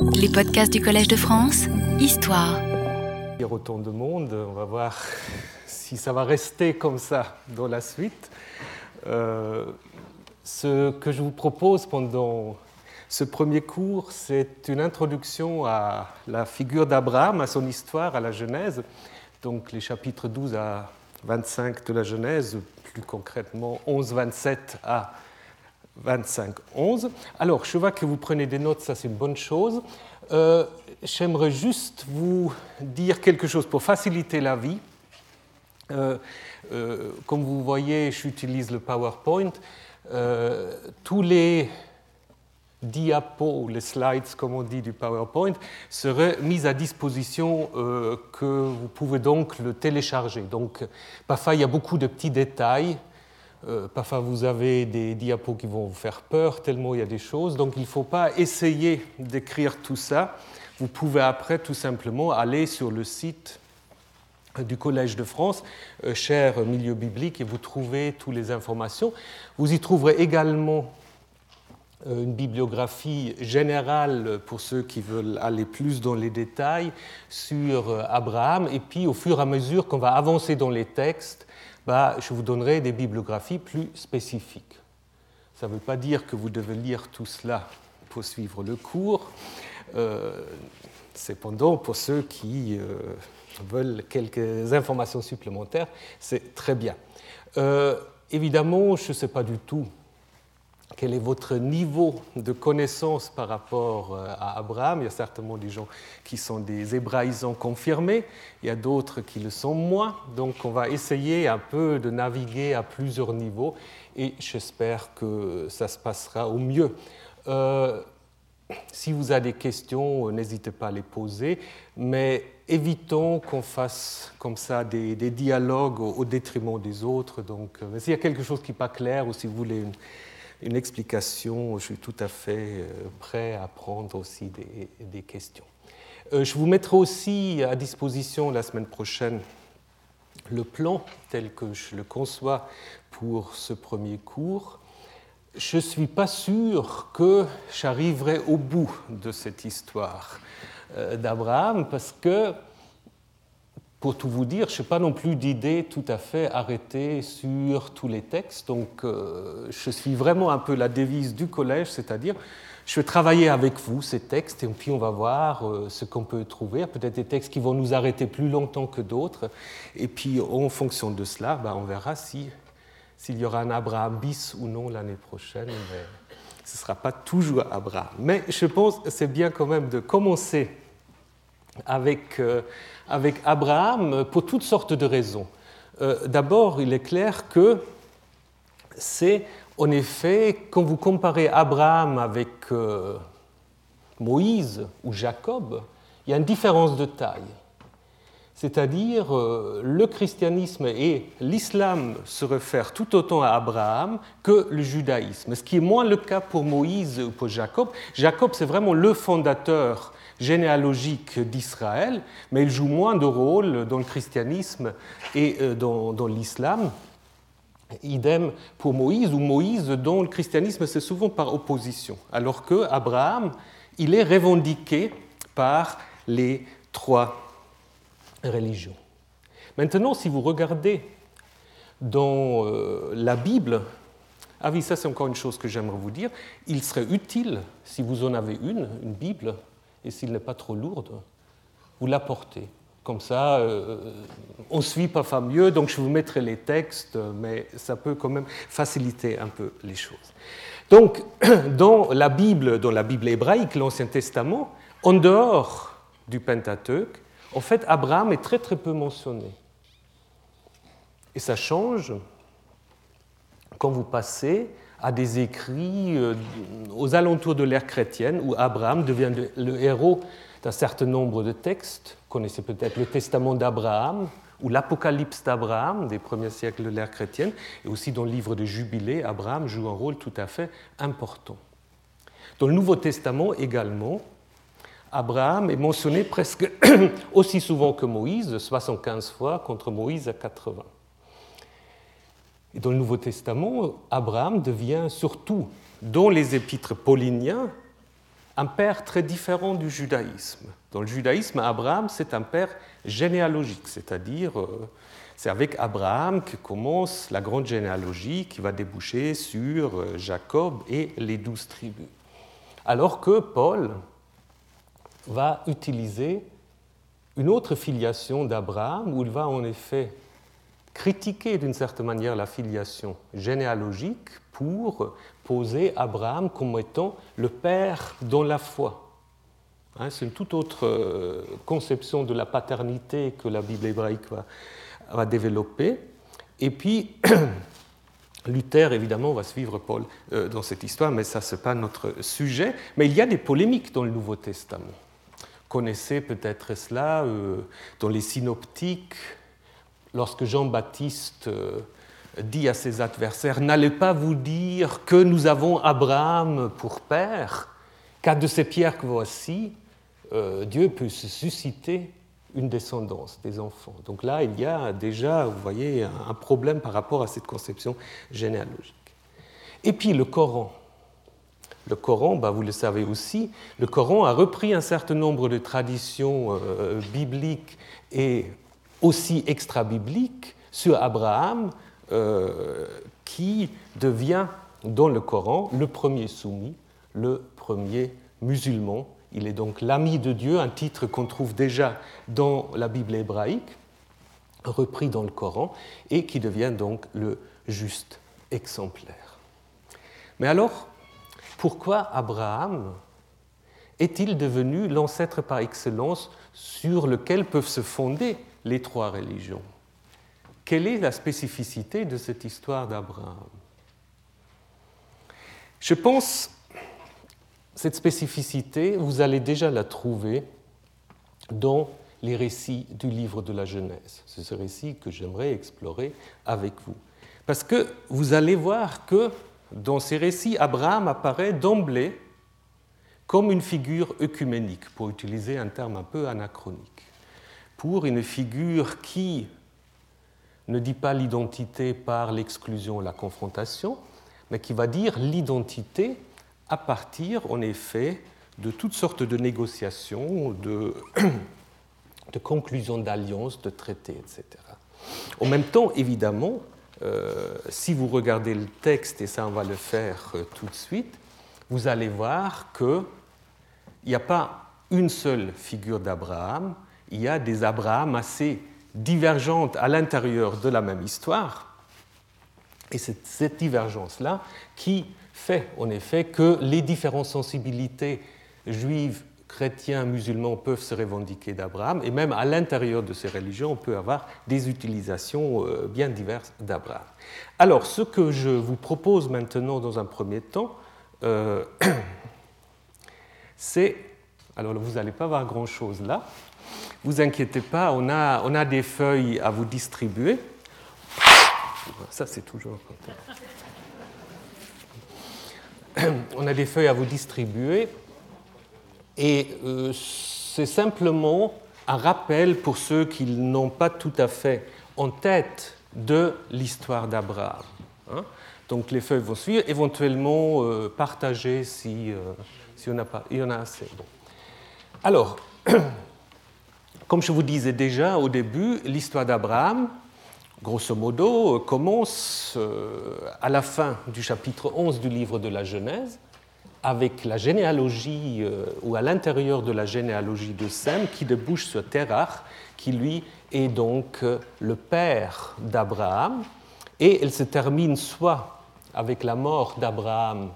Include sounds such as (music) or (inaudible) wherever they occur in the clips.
Les podcasts du Collège de France, Histoire. Il y a autant de monde, on va voir si ça va rester comme ça dans la suite. Euh, ce que je vous propose pendant ce premier cours, c'est une introduction à la figure d'Abraham, à son histoire, à la Genèse, donc les chapitres 12 à 25 de la Genèse, plus concrètement 11-27 à 25-11. Alors, je vois que vous prenez des notes, ça c'est une bonne chose. Euh, j'aimerais juste vous dire quelque chose pour faciliter la vie. Euh, euh, comme vous voyez, j'utilise le PowerPoint. tous les diapos, les slides, comme on dit, du PowerPoint, seraient mis à disposition que vous pouvez donc le télécharger. Donc, parfois, il y a beaucoup de petits détails euh, parfois, vous avez des diapos qui vont vous faire peur, tellement il y a des choses. Donc, il ne faut pas essayer d'écrire tout ça. Vous pouvez après tout simplement aller sur le site du Collège de France, euh, cher milieu biblique, et vous trouvez toutes les informations. Vous y trouverez également euh, une bibliographie générale pour ceux qui veulent aller plus dans les détails sur Abraham. Et puis, au fur et à mesure qu'on va avancer dans les textes, bah, je vous donnerai des bibliographies plus spécifiques. Ça ne veut pas dire que vous devez lire tout cela pour suivre le cours. Euh, cependant, pour ceux qui euh, veulent quelques informations supplémentaires, c'est très bien. Euh, évidemment, je ne sais pas du tout quel est votre niveau de connaissance par rapport euh, à Abraham? Il y a certainement des gens qui sont des hébraïsants confirmés, il y a d'autres qui le sont moins. Donc on va essayer un peu de naviguer à plusieurs niveaux et j'espère que ça se passera au mieux. Euh, si vous avez des questions, n'hésitez pas à les poser, mais évitons qu'on fasse comme ça des, dialogues au, détriment des autres. Donc, euh, s'il y a quelque chose qui n'est pas clair ou si vous voulez une, explication, je suis tout à fait euh, prêt à prendre aussi des, questions. Euh, je vous mettrai aussi à disposition la semaine prochaine le plan tel que je le conçois pour ce premier cours. Je ne suis pas sûr que j'arriverai au bout de cette histoire euh, d'Abraham parce que pour tout vous dire, je n'ai pas non plus d'idée tout à fait arrêtée sur tous les textes. Donc, euh, je suis vraiment un peu la devise du collège, c'est-à-dire, je vais travailler avec vous ces textes et puis on va voir euh, ce qu'on peut trouver. Peut-être des textes qui vont nous arrêter plus longtemps que d'autres. Et puis, en fonction de cela, ben, on verra si, s'il y aura un Abraham bis ou non l'année prochaine. Ce ne sera pas toujours Abraham. Mais je pense que c'est bien quand même de commencer avec. Euh, avec Abraham pour toutes sortes de raisons. Euh, d'abord, il est clair que c'est en effet, quand vous comparez Abraham avec euh, Moïse ou Jacob, il y a une différence de taille. C'est-à-dire, euh, le christianisme et l'islam se réfèrent tout autant à Abraham que le judaïsme, ce qui est moins le cas pour Moïse ou pour Jacob. Jacob, c'est vraiment le fondateur généalogique d'Israël, mais il joue moins de rôle dans le christianisme et euh, dans, l'islam. Idem pour Moïse, ou Moïse, dont le christianisme c'est souvent par opposition, alors que Abraham, il est revendiqué par les trois religions. Maintenant, si vous regardez dans euh, la Bible, ah oui, ça c'est encore une chose que j'aimerais vous dire, il serait utile, si vous en avez une, une Bible, et s'il n'est pas trop lourde, vous l'apportez. Comme ça, euh, on suit parfois mieux, donc je vous mettrai les textes, mais ça peut quand même faciliter un peu les choses. Donc, (clears throat) dans la Bible, dans la Bible hébraïque, l'Ancien Testament, en dehors du Pentateuque, en fait, Abraham est très très peu mentionné. Et ça change quand vous passez à des écrits euh, aux alentours de l'ère chrétienne où Abraham devient le héros d'un certain nombre de textes. Vous connaissez peut-être le Testament d'Abraham ou l'Apocalypse d'Abraham des premiers siècles de l'ère chrétienne, et aussi dans le livre de Jubilé, Abraham joue un rôle tout à fait important. Dans le Nouveau Testament également, Abraham est mentionné presque (coughs) aussi souvent que Moïse, 75 fois contre Moïse à 80. Et dans le Nouveau Testament, Abraham devient surtout, dans les épîtres pauliniens, un père très différent du judaïsme. Dans le judaïsme, Abraham, c'est un père généalogique, c'est-à-dire euh, c'est avec Abraham que commence la grande généalogie qui va déboucher sur euh, Jacob et les douze tribus. Alors que Paul va utiliser une autre filiation d'Abraham où il va en effet critiquer d'une certaine manière la filiation généalogique pour poser Abraham comme étant le père dans la foi. Hein, c'est une toute autre euh, conception de la paternité que la Bible hébraïque va, développer. Et puis, (clears throat) Luther, évidemment, va suivre Paul euh, dans cette histoire, mais ça, ce n'est pas notre sujet. Mais il y a des polémiques dans le Nouveau Testament. Connaissez peut-être cela euh, dans les synoptiques, lorsque Jean-Baptiste dit à ses adversaires, N'allez pas vous dire que nous avons Abraham pour père, car de ces pierres que voici, euh, Dieu peut susciter une descendance des enfants. Donc là, il y a déjà, vous voyez, un problème par rapport à cette conception généalogique. Et puis le Coran. Le Coran, bah, vous le savez aussi, le Coran a repris un certain nombre de traditions euh, bibliques et aussi extra-bibliques sur Abraham, euh, qui devient dans le Coran le premier soumis, le premier musulman. Il est donc l'ami de Dieu, un titre qu'on trouve déjà dans la Bible hébraïque, repris dans le Coran, et qui devient donc le juste exemplaire. Mais alors, pourquoi Abraham est-il devenu l'ancêtre par excellence sur lequel peuvent se fonder les trois religions quelle est la spécificité de cette histoire d'Abraham? Je pense cette spécificité, vous allez déjà la trouver dans les récits du livre de la Genèse. C'est ce récit que j'aimerais explorer avec vous. Parce que vous allez voir que dans ces récits, Abraham apparaît d'emblée comme une figure œcuménique, pour utiliser un terme un peu anachronique, pour une figure qui ne dit pas l'identité par l'exclusion la confrontation, mais qui va dire l'identité à partir, en effet, de toutes sortes de négociations, de, (clears throat) de conclusions d'alliances, de traités, etc. En même temps, évidemment, euh, si vous regardez le texte, et ça on va le faire euh, tout de suite, vous allez voir qu'il n'y a pas une seule figure d'Abraham, il y a des Abraham assez divergentes à l'intérieur de la même histoire. Et c'est cette divergence-là qui fait en effet que les différentes sensibilités juives, chrétiens, musulmans peuvent se revendiquer d'Abraham, et même à l'intérieur de ces religions, on peut avoir des utilisations euh, bien diverses d'Abraham. Alors, ce que je vous propose maintenant dans un premier temps, euh, (coughs) c'est, alors vous n'allez pas voir grand-chose là, vous inquiétez pas, on a, on a des feuilles à vous distribuer. Ça, c'est toujours. On a des feuilles à vous distribuer. Et euh, c'est simplement un rappel pour ceux qui n'ont pas tout à fait en tête de l'histoire d'Abraham. Hein. Donc les feuilles vont suivre, éventuellement euh, partager si, euh, si on a pas, il y en a assez. Bon. Alors, (clears throat) Comme je vous disais déjà au début, l'histoire d'Abraham, grosso modo, commence euh, à la fin du chapitre 11 du livre de la Genèse, avec la généalogie, euh, ou à l'intérieur de la généalogie de Sem, qui débouche sur Terach, qui lui est donc euh, le père d'Abraham, et elle se termine soit avec la mort d'Abraham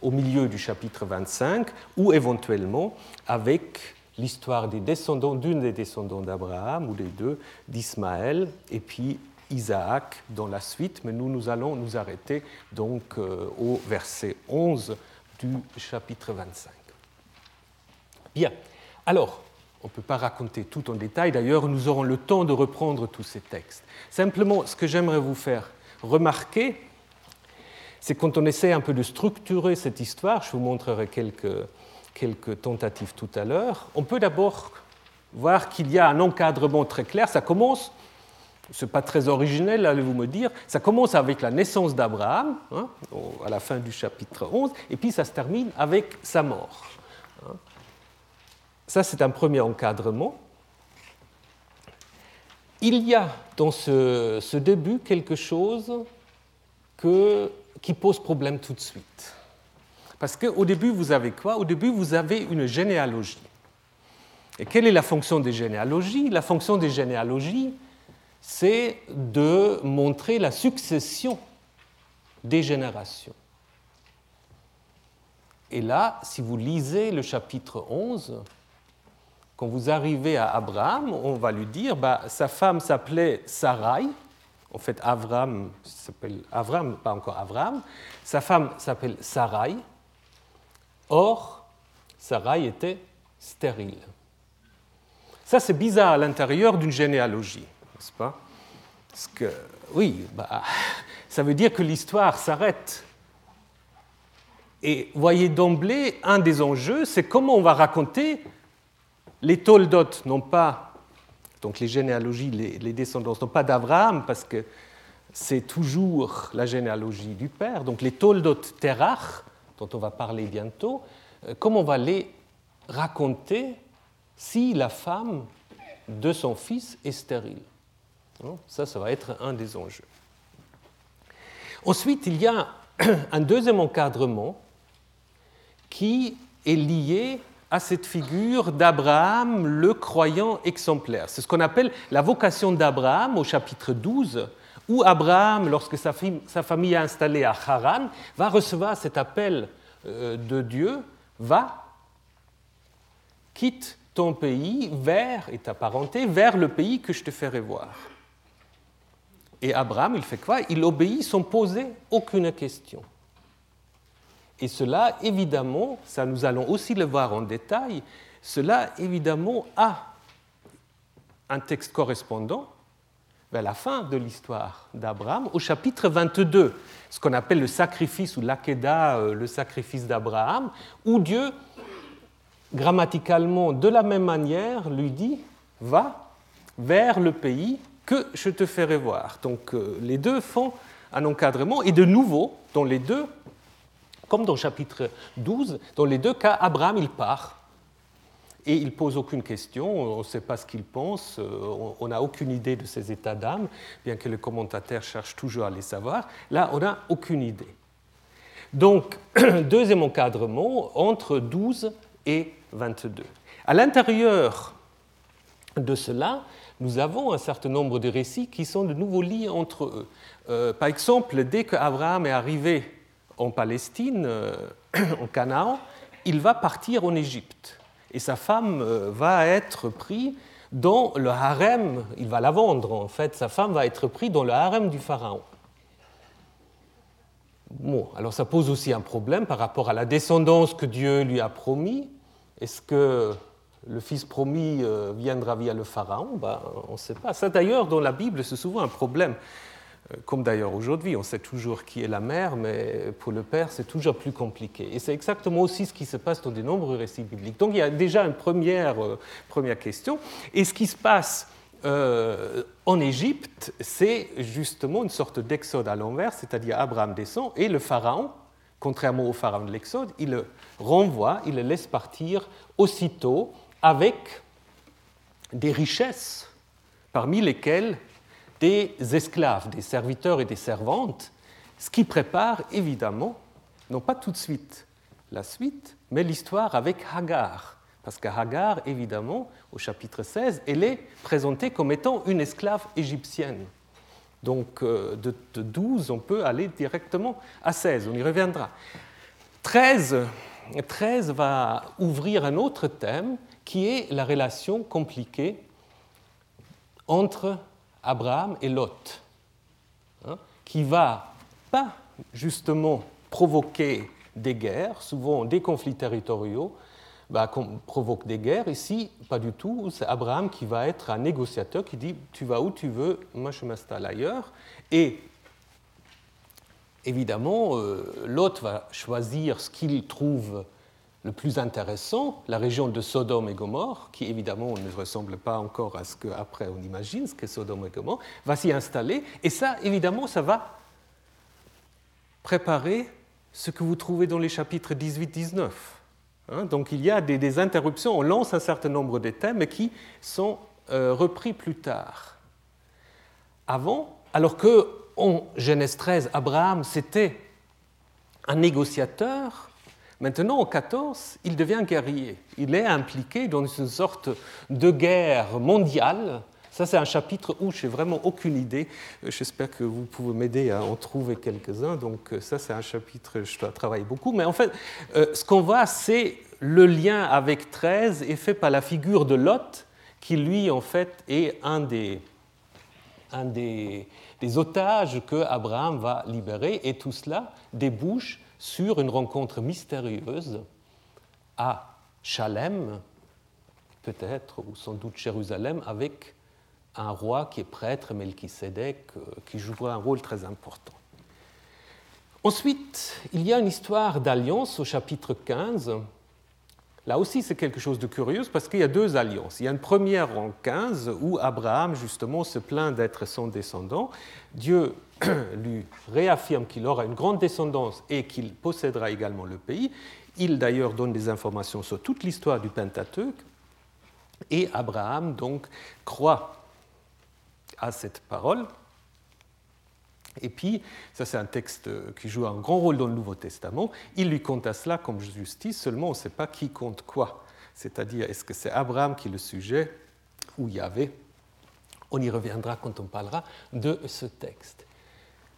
au milieu du chapitre 25, ou éventuellement avec l'histoire des descendants, d'une des descendants d'Abraham, ou des deux, d'Ismaël, et puis Isaac dans la suite, mais nous, nous allons nous arrêter donc euh, au verset 11 du chapitre 25. Bien, alors, on ne peut pas raconter tout en détail, d'ailleurs, nous aurons le temps de reprendre tous ces textes. Simplement, ce que j'aimerais vous faire remarquer, c'est quand on essaie un peu de structurer cette histoire, je vous montrerai quelques, quelques tentatives tout à l'heure, on peut d'abord voir qu'il y a un encadrement très clair. Ça commence, ce n'est pas très originel, allez-vous me dire, ça commence avec la naissance d'Abraham, hein, à la fin du chapitre 11, et puis ça se termine avec sa mort. Hein. Ça, c'est un premier encadrement. Il y a dans ce, début quelque chose qui pose problème tout de suite. Parce qu'au début, vous avez quoi? Au début, vous avez une généalogie. Et quelle est la fonction des généalogies? La fonction des généalogies, c'est de montrer la succession des générations. Et là, si vous lisez le chapitre 11, quand vous arrivez à Abraham, on va lui dire, bah, sa femme s'appelait Sarai, en fait Avram s'appelle Avram, pas encore Avram, sa femme s'appelle Sarai, or Sarai était stérile. Ça c'est bizarre à l'intérieur d'une généalogie, n'est-ce pas? Parce que, oui, bah, ça veut dire que l'histoire s'arrête. Et voyez d'emblée, un des enjeux, c'est comment on va raconter les Toldotes n'ont pas, donc les généalogies, les, descendants n'ont pas d'Abraham parce que c'est toujours la généalogie du père. Donc les Toldotes Terach, dont on va parler bientôt, euh, comment on va les raconter si la femme de son fils est stérile Ça, ça va être un des enjeux. Ensuite, il y a (clears throat) un deuxième encadrement qui est lié à cette figure d'Abraham, le croyant exemplaire. C'est ce qu'on appelle la vocation d'Abraham au chapitre 12, où Abraham, lorsque sa, famille est installée à Haran, va recevoir cet appel euh, de Dieu, va, quitte ton pays vers, et ta parenté, vers le pays que je te ferai voir. Et Abraham, il fait quoi? Il obéit sans poser aucune question. Et cela, évidemment, ça nous allons aussi le voir en détail, cela, évidemment, a un texte correspondant la fin de l'histoire d'Abraham, au chapitre 22, ce qu'on appelle le sacrifice ou l'Akedah, euh, le sacrifice d'Abraham, où Dieu, grammaticalement, de la même manière, lui dit Va vers le pays que je te ferai voir. Donc euh, les deux font un encadrement, et de nouveau, dans les deux, comme dans le chapitre 12, dans les deux cas, Abraham, il part. Et il pose aucune question, on ne sait pas ce qu'il pense, euh, on n'a aucune idée de ses états d'âme, bien que le commentateur cherche toujours à les savoir. Là, on n'a aucune idée. Donc, (clears throat) deuxième encadrement, entre 12 et 22. À l'intérieur de cela, nous avons un certain nombre de récits qui sont de nouveaux liés entre eux. Euh, par exemple, dès qu'Abraham est arrivé en Palestine, euh, (clears throat) en Canaan, il va partir en Égypte. Et sa femme euh, va être prise dans le harem, il va la vendre en fait, sa femme va être prise dans le harem du pharaon. Bon, alors ça pose aussi un problème par rapport à la descendance que Dieu lui a promis. Est-ce que le fils promis euh, viendra via le pharaon? Ben, On ne sait pas. Ça d'ailleurs, dans la Bible, c'est souvent un problème. Euh, comme d'ailleurs aujourd'hui, on sait toujours qui est la mère, mais pour le père, c'est toujours plus compliqué. Et c'est exactement aussi ce qui se passe dans de nombreux récits bibliques. Donc il y a déjà une première, euh, première question. Et ce qui se passe euh, en Égypte, c'est justement une sorte d'exode à l'envers, c'est-à-dire Abraham descend et le pharaon, contrairement au pharaon de l'Exode, il le renvoie, il le laisse partir aussitôt avec des richesses, parmi lesquelles des esclaves, des serviteurs et des servantes, ce qui prépare évidemment, non pas tout de suite la suite, mais l'histoire avec Hagar. Parce que Hagar, évidemment, au chapitre 16, elle est présentée comme étant une esclave égyptienne. Donc euh, de, 12, on peut aller directement à 16, on y reviendra. 13, 13 va ouvrir un autre thème qui est la relation compliquée entre Abraham et Lot, hein, qui va pas justement provoquer des guerres, souvent des conflits territoriaux, bah, provoque des guerres. Ici, pas du tout. C'est Abraham qui va être un négociateur qui dit Tu vas où tu veux, moi je m'installe ailleurs. Et évidemment, euh, Lot va choisir ce qu'il trouve le plus intéressant, la région de Sodome et Gomorre, qui évidemment ne ressemble pas encore à ce qu'après on imagine, ce qu'est Sodome et Gomorre, va s'y installer. Et ça, évidemment, ça va préparer ce que vous trouvez dans les chapitres 18-19. Hein. donc il y a des, interruptions, on lance un certain nombre de thèmes qui sont euh, repris plus tard. Avant, alors que en Genèse 13, Abraham, c'était un négociateur, maintenant en 14, il devient guerrier. Il est impliqué dans une sorte de guerre mondiale ça, c'est un chapitre où je n'ai vraiment aucune idée. Euh, j'espère que vous pouvez m'aider à en trouver quelques-uns. Donc, euh, ça, c'est un chapitre, je dois travailler beaucoup. Mais en fait, euh, ce qu'on voit, c'est le lien avec 13 est fait par la figure de Lot, qui lui, en fait, est un des, un des, des otages que Abraham va libérer. Et tout cela débouche sur une rencontre mystérieuse à Chalem, peut-être, ou sans doute Jérusalem, avec un roi qui est prêtre, Melchisedec, euh, qui jouera un rôle très important. Ensuite, il y a une histoire d'alliance au chapitre 15. Là aussi, c'est quelque chose de curieux parce qu'il y a deux alliances. Il y a une première en 15 où Abraham, justement, se plaint d'être son descendant. Dieu (clears throat) lui réaffirme qu'il aura une grande descendance et qu'il possédera également le pays. Il d'ailleurs donne des informations sur toute l'histoire du Pentateuque. Et Abraham, donc, croit à cette parole. Et puis, ça c'est un texte qui joue un grand rôle dans le Nouveau Testament, il lui compte à cela comme justice, seulement on ne sait pas qui compte quoi. C'est-à-dire, est-ce que c'est Abraham qui est le sujet ou Yahvé? On y reviendra quand on parlera de ce texte.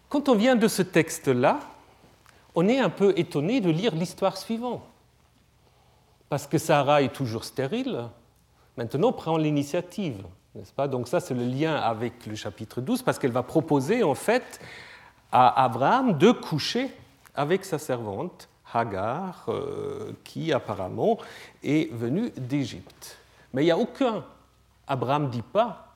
Quand on vient de ce texte-là, on est un peu étonné de lire l'histoire suivante. Parce que Sarah est toujours stérile, maintenant prend l'initiative pas? Donc ça, c'est le lien avec le chapitre 12, parce qu'elle va proposer en fait à Abraham de coucher avec sa servante Hagar, euh, qui apparemment est venue d'Égypte. Mais il n'y a aucun, Abraham ne dit pas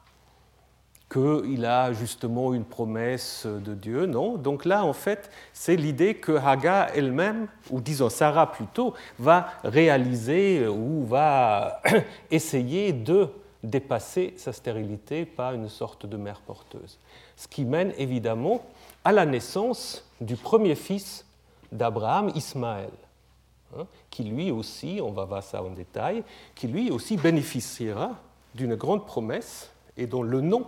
qu'il a justement une promesse de Dieu, non. Donc là, en fait, c'est l'idée que Hagar elle-même, ou disons Sarah plutôt, va réaliser ou va (coughs) essayer de dépasser sa stérilité par une sorte de mère porteuse. Ce qui mène évidemment à la naissance du premier fils d'Abraham, Ismaël, hein, qui lui aussi, on va voir ça en détail, qui lui aussi bénéficiera d'une grande promesse et dont le nom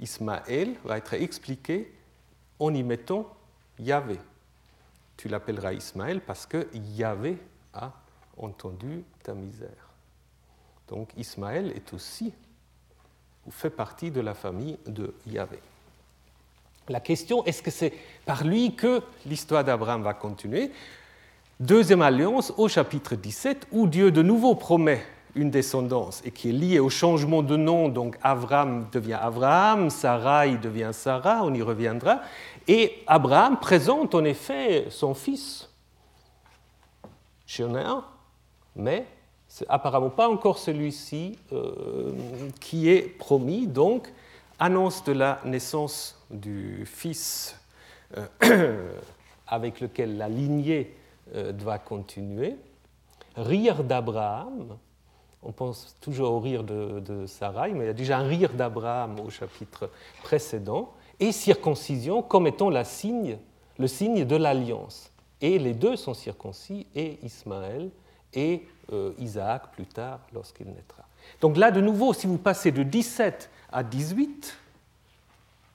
Ismaël va être expliqué en y mettant Yahvé. Tu l'appelleras Ismaël parce que Yahvé a entendu ta misère. Donc Ismaël est aussi, ou fait partie de la famille de Yahvé. La question, est-ce que c'est par lui que l'histoire d'Abraham va continuer? Deuxième alliance au chapitre 17, où Dieu de nouveau promet une descendance et qui est liée au changement de nom, donc Abraham devient Abraham, Sarai devient Sarah, on y reviendra, et Abraham présente en effet son fils. Un, mais apparemment pas encore celui-ci euh, qui est promis, donc annonce de la naissance du fils euh, (coughs) avec lequel la lignée euh, doit continuer. Rire d'Abraham, on pense toujours au rire de, de Sarai, mais il y a déjà un rire d'Abraham au chapitre précédent, et circoncision comme étant la signe, le signe de l'alliance. Et les deux sont circoncis, et Ismaël et Isaac plus tard lorsqu'il naîtra. Donc là, de nouveau, si vous passez de 17 à 18,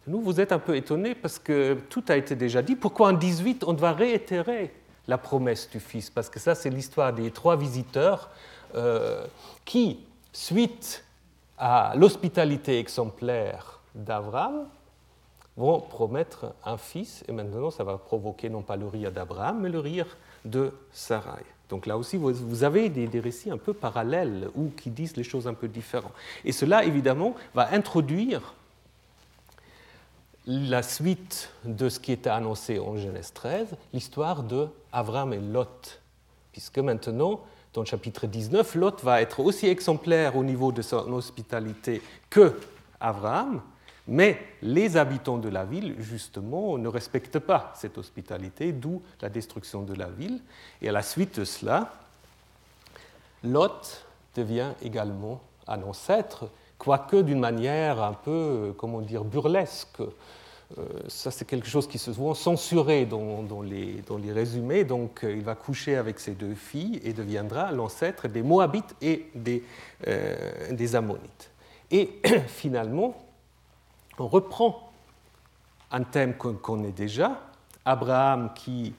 nous, vous êtes un peu étonnés parce que tout a été déjà dit. Pourquoi en 18, on doit réitérer la promesse du Fils? Parce que ça, c'est l'histoire des trois visiteurs euh, qui, suite à l'hospitalité exemplaire d'Abraham, vont promettre un fils, et maintenant ça va provoquer non pas le rire d'Abraham, mais le rire de Sarai. Donc là aussi, vous avez des, récits un peu parallèles ou qui disent les choses un peu différentes. Et cela, évidemment, va introduire la suite de ce qui était annoncé en Genèse 13, l'histoire de Avram et Lot. Puisque maintenant, dans le chapitre 19, Lot va être aussi exemplaire au niveau de son hospitalité que Avram, mais les habitants de la ville, justement, ne respectent pas cette hospitalité, d'où la destruction de la ville. Et à la suite de cela, Lot devient également un ancêtre, quoique d'une manière un peu, comment dire, burlesque. ça, c'est quelque chose qui se voit censuré dans, les, dans, les, résumés. Donc, il va coucher avec ses deux filles et deviendra l'ancêtre des Moabites et des, des Ammonites. Et (clears throat) finalement, on reprend un thème qu'on connaît déjà, Abraham qui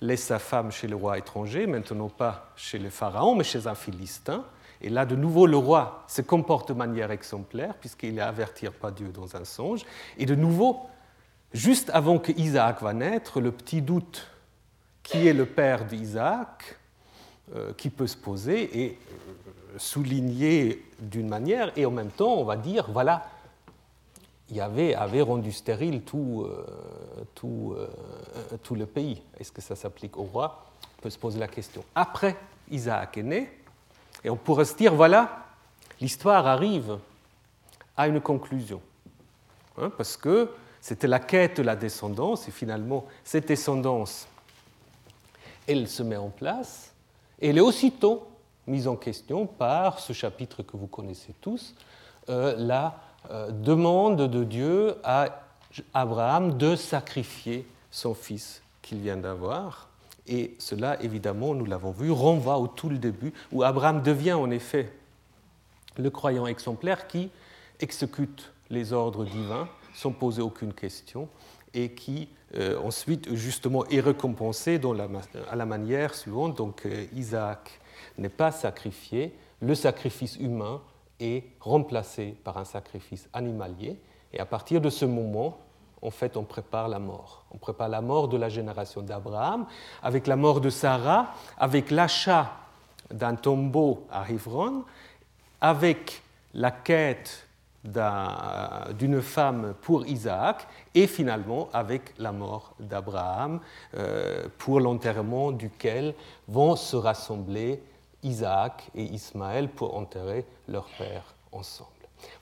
laisse sa femme chez le roi étranger, maintenant pas chez le pharaon, mais chez un Philistin. Et là, de nouveau, le roi se comporte de manière exemplaire, puisqu'il est avertir pas Dieu dans un songe. Et de nouveau, juste avant que Isaac va naître, le petit doute qui est le père d'Isaac, euh, qui peut se poser et euh, souligner d'une manière, et en même temps, on va dire, voilà, Yahvé avait rendu stérile tout, euh, tout, euh, tout le pays. Est-ce que ça s'applique au roi? On peut se poser la question. Après, Isaac est né, et on pourrait se dire, voilà, l'histoire arrive à une conclusion. Hein, parce que c'était la quête de la descendance, et finalement, cette descendance, elle se met en place, et elle est aussitôt mise en question par ce chapitre que vous connaissez tous, euh, la demande de Dieu à Abraham de sacrifier son fils qu'il vient d'avoir. Et cela, évidemment, nous l'avons vu, renvoie au tout le début, où Abraham devient en effet le croyant exemplaire qui exécute les ordres divins sans poser aucune question et qui euh, ensuite justement est récompensé à la manière suivante. Donc euh, Isaac n'est pas sacrifié, le sacrifice humain est remplacé par un sacrifice animalier. Et à partir de ce moment, en fait, on prépare la mort. On prépare la mort de la génération d'Abraham, avec la mort de Sarah, avec l'achat d'un tombeau à Hivron, avec la quête d'une femme pour Isaac, et finalement avec la mort d'Abraham, euh, pour l'enterrement duquel vont se rassembler Isaac et Ismaël pour enterrer leur père ensemble.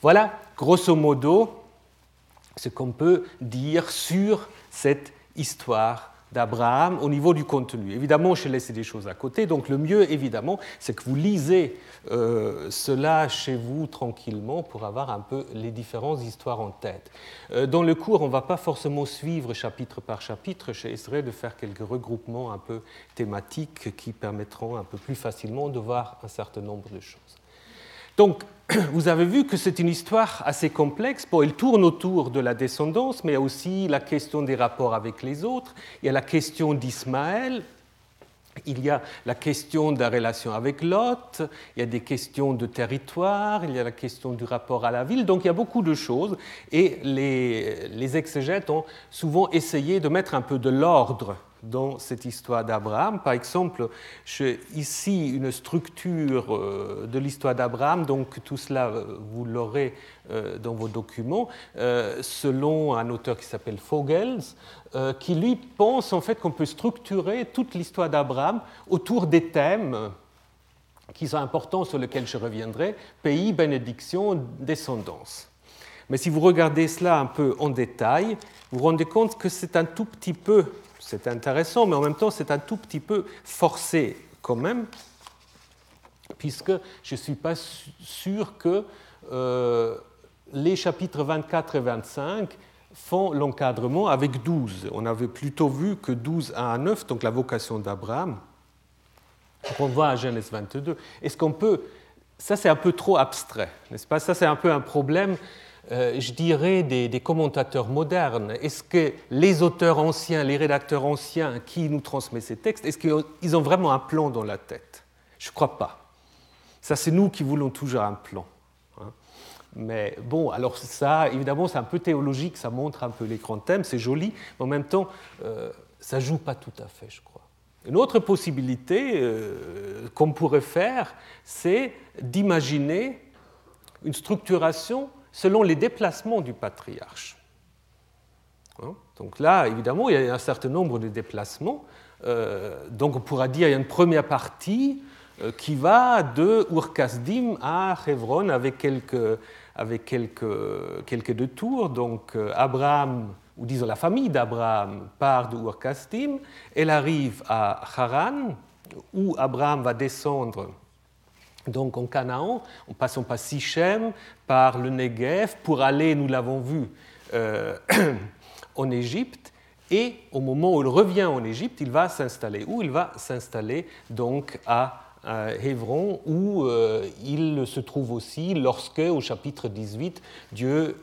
Voilà, grosso modo, ce qu'on peut dire sur cette histoire d'Abraham au niveau du contenu. Évidemment, je laissé des choses à côté, donc le mieux, évidemment, c'est que vous lisez euh, cela chez vous tranquillement pour avoir un peu les différentes histoires en tête. Euh, dans le cours, on ne va pas forcément suivre chapitre par chapitre, j'essaierai de faire quelques regroupements un peu thématiques qui permettront un peu plus facilement de voir un certain nombre de choses. Donc, (clears throat) vous avez vu que c'est une histoire assez complexe. Bon, elle tourne autour de la descendance, mais il y a aussi la question des rapports avec les autres. Il y a la question d'Ismaël. Il y a la question de la relation avec Lot, il y a des questions de territoire, il y a la question du rapport à la ville, donc il y a beaucoup de choses et les, les exégètes ont souvent essayé de mettre un peu de l'ordre dans cette histoire d'Abraham. Par exemple, ici une structure euh, de l'histoire d'Abraham, donc tout cela, euh, vous l'aurez euh, dans vos documents, selon un auteur qui s'appelle Vogels, qui lui pense en fait qu'on peut structurer toute l'histoire d'Abraham autour des thèmes qui sont importants sur lesquels je reviendrai, pays, bénédiction, descendance. Mais si vous regardez cela un peu en détail, vous vous rendez compte que c'est un tout petit peu c'est intéressant, mais en même temps, c'est un tout petit peu forcé quand même, puisque je ne suis pas sûr que euh, les chapitres 24 et 25 font l'encadrement avec 12. On avait plutôt vu que 12 à 9, donc la vocation d'Abraham, qu'on voit à Genèse 22. Est-ce qu'on peut... Ça, c'est un peu trop abstrait, n'est-ce pas? Ça, c'est un peu un problème je dirais, des, commentateurs modernes Est-ce que les auteurs anciens, les rédacteurs anciens qui nous transmettent ces textes, est-ce qu'ils ont vraiment un plan dans la tête? Je ne crois pas. Ça, c'est nous qui voulons toujours un plan. Hein. Mais bon, alors ça, évidemment, c'est un peu théologique, ça montre un peu les grands thèmes, c'est joli, mais en même temps, euh, ça joue pas tout à fait, je crois. Une autre possibilité euh, qu'on pourrait faire, c'est d'imaginer une structuration selon les déplacements du patriarche. Hein? Donc là, évidemment, il y a un certain nombre de déplacements. Euh, donc on pourra dire qu'il y a une première partie euh, qui va de Urkasdim à Hebron avec quelques, avec quelques, quelques détours. Donc euh, Abraham, ou disons la famille d'Abraham, part de Urkasdim, elle arrive à Haran, où Abraham va descendre donc en Canaan, en passant par Sichem, par le Negev, pour aller, nous l'avons vu, euh, (clears throat) en Égypte et au moment où il revient en Égypte, il va s'installer. Où il va s'installer donc à Hébron, où euh, il se trouve aussi lorsque, au chapitre 18, Dieu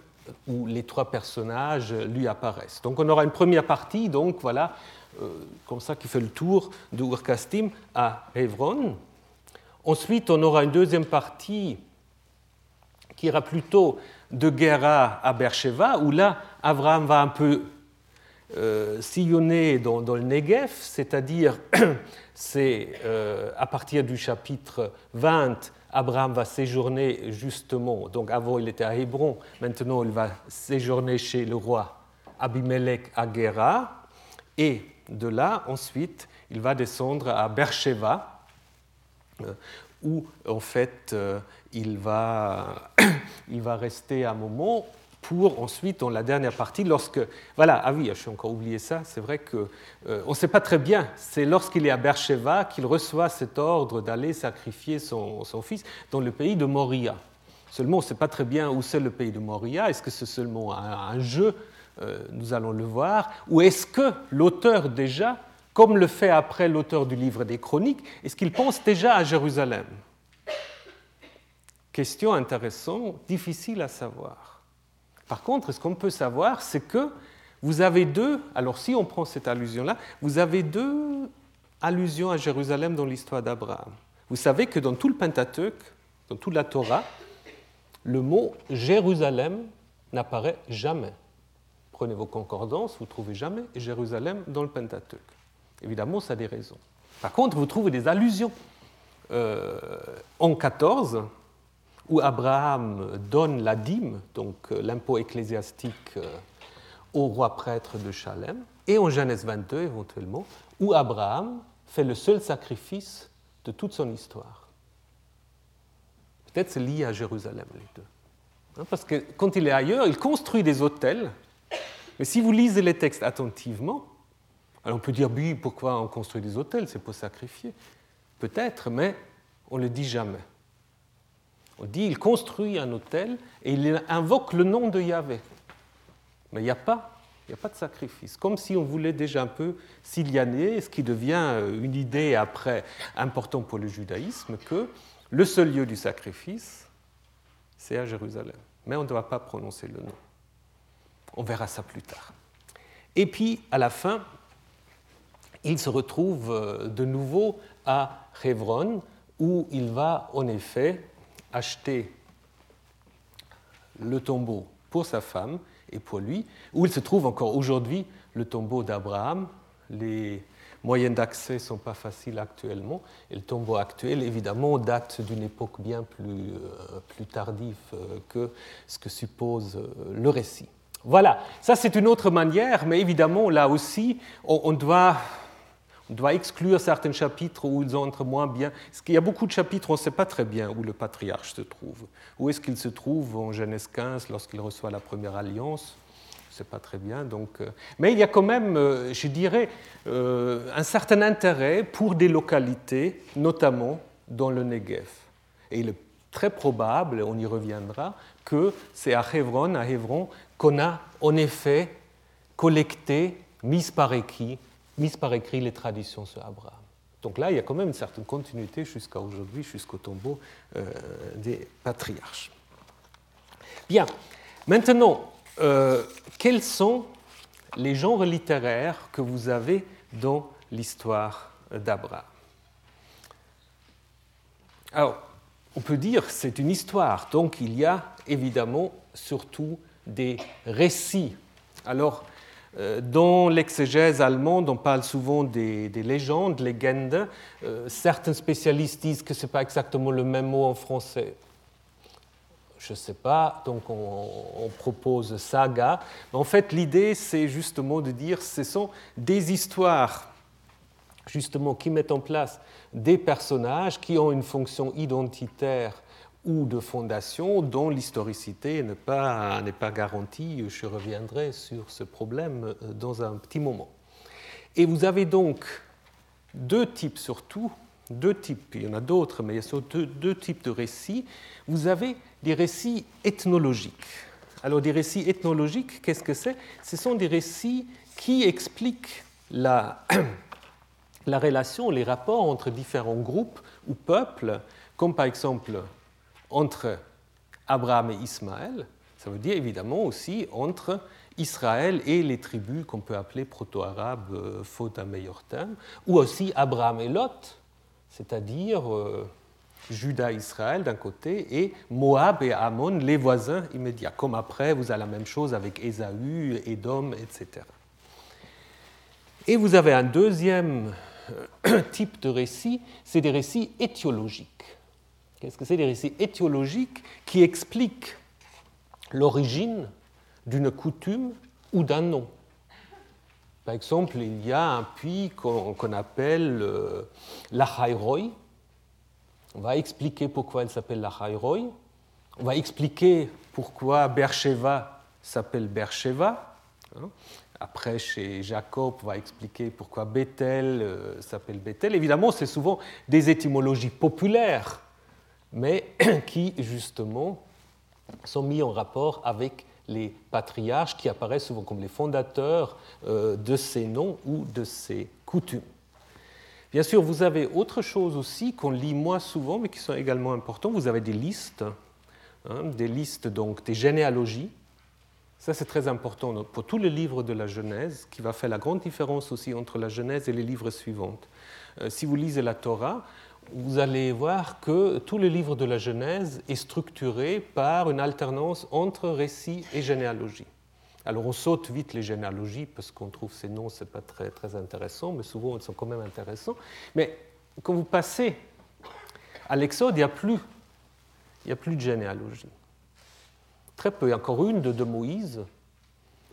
où les trois personnages lui apparaissent. Donc on aura une première partie, donc voilà, euh, comme ça qui fait le tour de Urkastim à Hébron. Ensuite, on aura une deuxième partie qui ira plutôt de Gera à Beersheba, où là, Abraham va un peu euh, sillonner dans, le Negev, c'est-à-dire (clears throat) c'est euh, à partir du chapitre 20, Abraham va séjourner justement, donc avant il était à Hébron, maintenant il va séjourner chez le roi Abimelech à Gera, et de là ensuite il va descendre à Beersheba, où en fait il va, (coughs) il va rester un moment pour ensuite, dans la dernière partie, lorsque... Voilà, ah oui, je suis encore oublié ça, c'est vrai qu'on euh, ne sait pas très bien, c'est lorsqu'il est à Beersheba qu'il reçoit cet ordre d'aller sacrifier son, fils dans le pays de Moria. Seulement, on ne sait pas très bien où c'est le pays de Moria, est-ce que c'est seulement un, jeu, euh, nous allons le voir, ou est-ce que l'auteur déjà, comme le fait après l'auteur du livre des Chroniques, est-ce qu'il pense déjà à Jérusalem? Question intéressante, difficile à savoir. Par contre, ce qu'on peut savoir, c'est que vous avez deux, alors si on prend cette allusion-là, vous avez deux allusions à Jérusalem dans l'histoire d'Abraham. Vous savez que dans tout le Pentateuque, dans toute la Torah, le mot Jérusalem n'apparaît jamais. Prenez vos concordances, vous ne trouvez jamais Jérusalem dans le Pentateuque. Évidemment, ça a des raisons. Par contre, vous trouvez des allusions. Euh, en 14, où Abraham donne la dîme, donc euh, l'impôt ecclésiastique, euh, au roi prêtre de Chalem, et en Genèse 22 éventuellement, où Abraham fait le seul sacrifice de toute son histoire. Peut-être c'est lié à Jérusalem, les deux. Hein, parce que quand il est ailleurs, il construit des hôtels, mais si vous lisez les textes attentivement, alors on peut dire, oui, pourquoi on construit des hôtels? C'est pour sacrifier. Peut-être, mais on ne le dit jamais. On dit il construit un hôtel et il invoque le nom de Yahvé. Mais il n'y a pas. A pas de sacrifice. Comme si on voulait déjà un peu s'ilianer, ce qui devient euh, une idée après importante pour le judaïsme, que le seul lieu du sacrifice, c'est à Jérusalem. Mais on ne doit pas prononcer le nom. On verra ça plus tard. Et puis, à la fin, il se retrouve euh, de nouveau à Hebron, où il va en effet acheter le tombeau pour sa femme et pour lui, où il se trouve encore aujourd'hui le tombeau d'Abraham. Les moyens d'accès ne sont pas faciles actuellement, et le tombeau actuel, évidemment, date d'une époque bien plus, euh, plus tardive euh, que ce que suppose le récit. Voilà, ça c'est une autre manière, mais évidemment, là aussi, on doit on doit exclure certains chapitres où ils entrent moins bien. Parce qu'il y a beaucoup de chapitres, on ne sait pas très bien où le patriarche se trouve. Où est-ce qu'il se trouve en Genèse 15 lorsqu'il reçoit la première alliance? On ne sait pas très bien. Donc, euh, mais il y a quand même, euh, je dirais, euh, un certain intérêt pour des localités, notamment dans le Negev. Et il est très probable, on y reviendra, que c'est à Hebron, à Hebron qu'on a en effet collecté, mis par écrit, mise par écrit les traditions sur Abraham. Donc là, il y a quand même une certaine continuité jusqu'à aujourd'hui, jusqu'au tombeau euh, des patriarches. Bien, maintenant, euh, quels sont les genres littéraires que vous avez dans l'histoire d'Abraham? Alors, on peut dire que c'est une histoire, donc il y a évidemment surtout des récits. Alors, dans l'exégèse allemande, on parle souvent des, légendes, légendes. Euh, certains spécialistes disent que ce n'est pas exactement le même mot en français. Je ne sais pas, donc on, propose saga. en fait, l'idée, c'est justement de dire ce sont des histoires justement qui mettent en place des personnages qui ont une fonction identitaire ou de fondations dont l'historicité n'est pas, pas garantie. Je reviendrai sur ce problème euh, dans un petit moment. Et vous avez donc deux types surtout, deux types, il y en a d'autres, mais il y a surtout deux, types de récits. Vous avez des récits ethnologiques. Alors des récits ethnologiques, qu'est-ce que c'est? Ce sont des récits qui expliquent la, (clears throat) la relation, les rapports entre différents groupes ou peuples, comme par exemple entre Abraham et Ismaël, ça veut dire évidemment aussi entre Israël et les tribus qu'on peut appeler proto-arabes, euh, faute d'un meilleur terme, ou aussi Abraham et Lot, c'est-à-dire euh, Juda et Israël d'un côté, et Moab et Ammon, les voisins immédiats. Comme après, vous avez la même chose avec Ésaü, Édom, etc. Et vous avez un deuxième euh, (clears throat) type de récit, c'est des récits étiologiques. Qu'est-ce que c'est des récits étiologiques qui expliquent l'origine d'une coutume ou d'un nom? Par exemple, il y a un puits qu'on appelle euh, la. On va expliquer pourquoi elle s'appelle la Hairoy. On va expliquer pourquoi Bercheva s'appelle Bercheva. Hein. Après, chez Jacob, on va expliquer pourquoi Bethel euh, s'appelle Bethel. Évidemment, c'est souvent des étymologies populaires, mais (clears throat) qui, justement, sont mis en rapport avec les patriarches qui apparaissent souvent comme les fondateurs euh, de ces noms ou de ces coutumes. Bien sûr, vous avez autre chose aussi qu'on lit moins souvent, mais qui sont également importants. Vous avez des listes, hein, des listes donc des généalogies. Ça, c'est très important pour tous les livres de la Genèse, qui va faire la grande différence aussi entre la Genèse et les livres suivants. Euh, si vous lisez la Torah, vous allez voir que tout le livre de la Genèse est structuré par une alternance entre récit et généalogie. Alors on saute vite les généalogies parce qu'on trouve ces noms, ce n'est pas très, très intéressant, mais souvent ils sont quand même intéressants. Mais quand vous passez à l'Exode, il n'y a, plus, a plus de généalogie. Très peu. Il y a encore une de Moïse,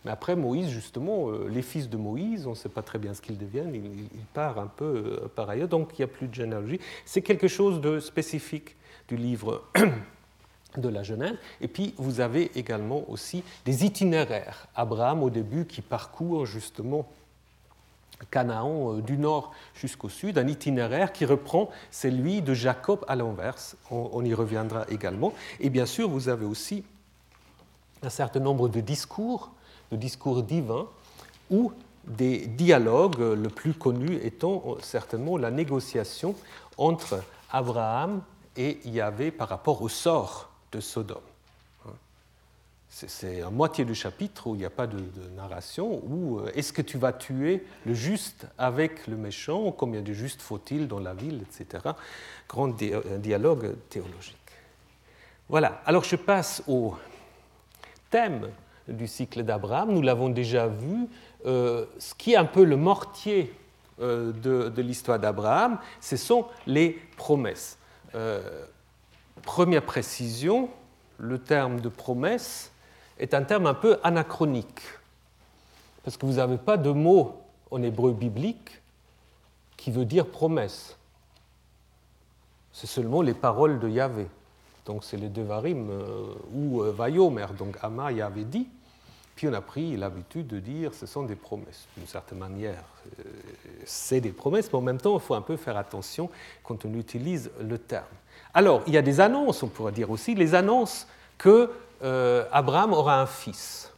mais après Moïse, justement, euh, les fils de Moïse, on ne sait pas très bien ce qu'ils deviennent, il, part un peu euh, par ailleurs, donc il n'y a plus de généalogie. C'est quelque chose de spécifique du livre (clears throat) de la Genèse. Et puis vous avez également aussi des itinéraires. Abraham, au début, qui parcourt justement Canaan euh, du nord jusqu'au sud, un itinéraire qui reprend celui de Jacob à l'inverse. on y reviendra également. Et bien sûr, vous avez aussi un certain nombre de discours discours divin ou des dialogues, le plus connu étant certainement la négociation entre Abraham et Yahvé par rapport au sort de Sodome. C'est à moitié du chapitre où il n'y a pas de, narration, où euh, est-ce que tu vas tuer le juste avec le méchant, combien de justes faut-il dans la ville, etc. Grand dialogue théologique. Voilà, alors je passe au thème du cycle d'Abraham. Nous l'avons déjà vu. Euh, ce qui est un peu le mortier euh, de, l'histoire d'Abraham, ce sont les promesses. Euh, première précision, le terme de promesse est un terme un peu anachronique, parce que vous n'avez pas de mot en hébreu biblique qui veut dire promesse. C'est seulement les paroles de Yahvé. Donc c'est les Devarim euh, ou euh, Vayomer, donc Ama y avait dit. Puis on a pris l'habitude de dire ce sont des promesses. D'une certaine manière, euh, c'est des promesses, mais en même temps, il faut un peu faire attention quand on utilise le terme. Alors, il y a des annonces, on pourrait dire aussi, les annonces que Abraham aura un fils.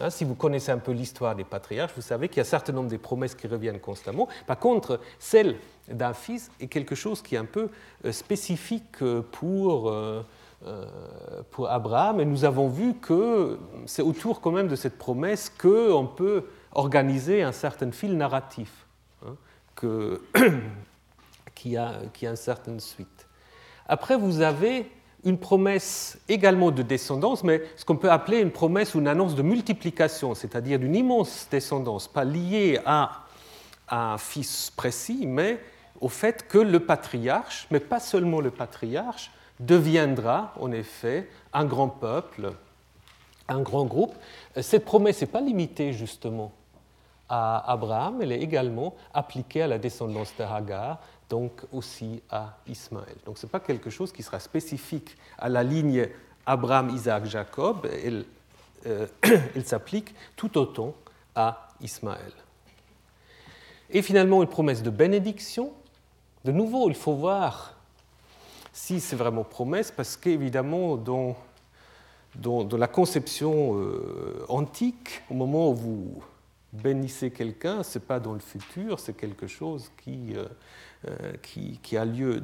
Hein, si vous connaissez un peu l'histoire des patriarches, vous savez qu'il y a un certain nombre de promesses qui reviennent constamment. Par contre, celle d'un fils est quelque chose qui est un peu euh, spécifique euh, pour, euh, pour Abraham. Et nous avons vu que c'est autour quand même de cette promesse qu'on peut organiser un certain fil narratif hein, (coughs) qui a une certaine suite. Après, vous avez une promesse également de descendance, mais ce qu'on peut appeler une promesse ou une annonce de multiplication, c'est-à-dire d'une immense descendance, pas liée à, un fils précis, mais au fait que le patriarche, mais pas seulement le patriarche, deviendra en effet un grand peuple, un grand groupe. Cette promesse n'est pas limitée justement à Abraham, elle est également appliquée à la descendance de Hagar, donc aussi à Ismaël. Donc ce n'est pas quelque chose qui sera spécifique à la ligne Abraham, Isaac, Jacob, elle, euh, (clears throat) elle s'applique tout autant à Ismaël. Et finalement, une promesse de bénédiction. De nouveau, il faut voir si c'est vraiment promesse, parce qu'évidemment, dans dans, la conception euh, antique, au moment où vous bénissez quelqu'un, ce n'est pas dans le futur, c'est quelque chose qui, euh, euh, qui, a lieu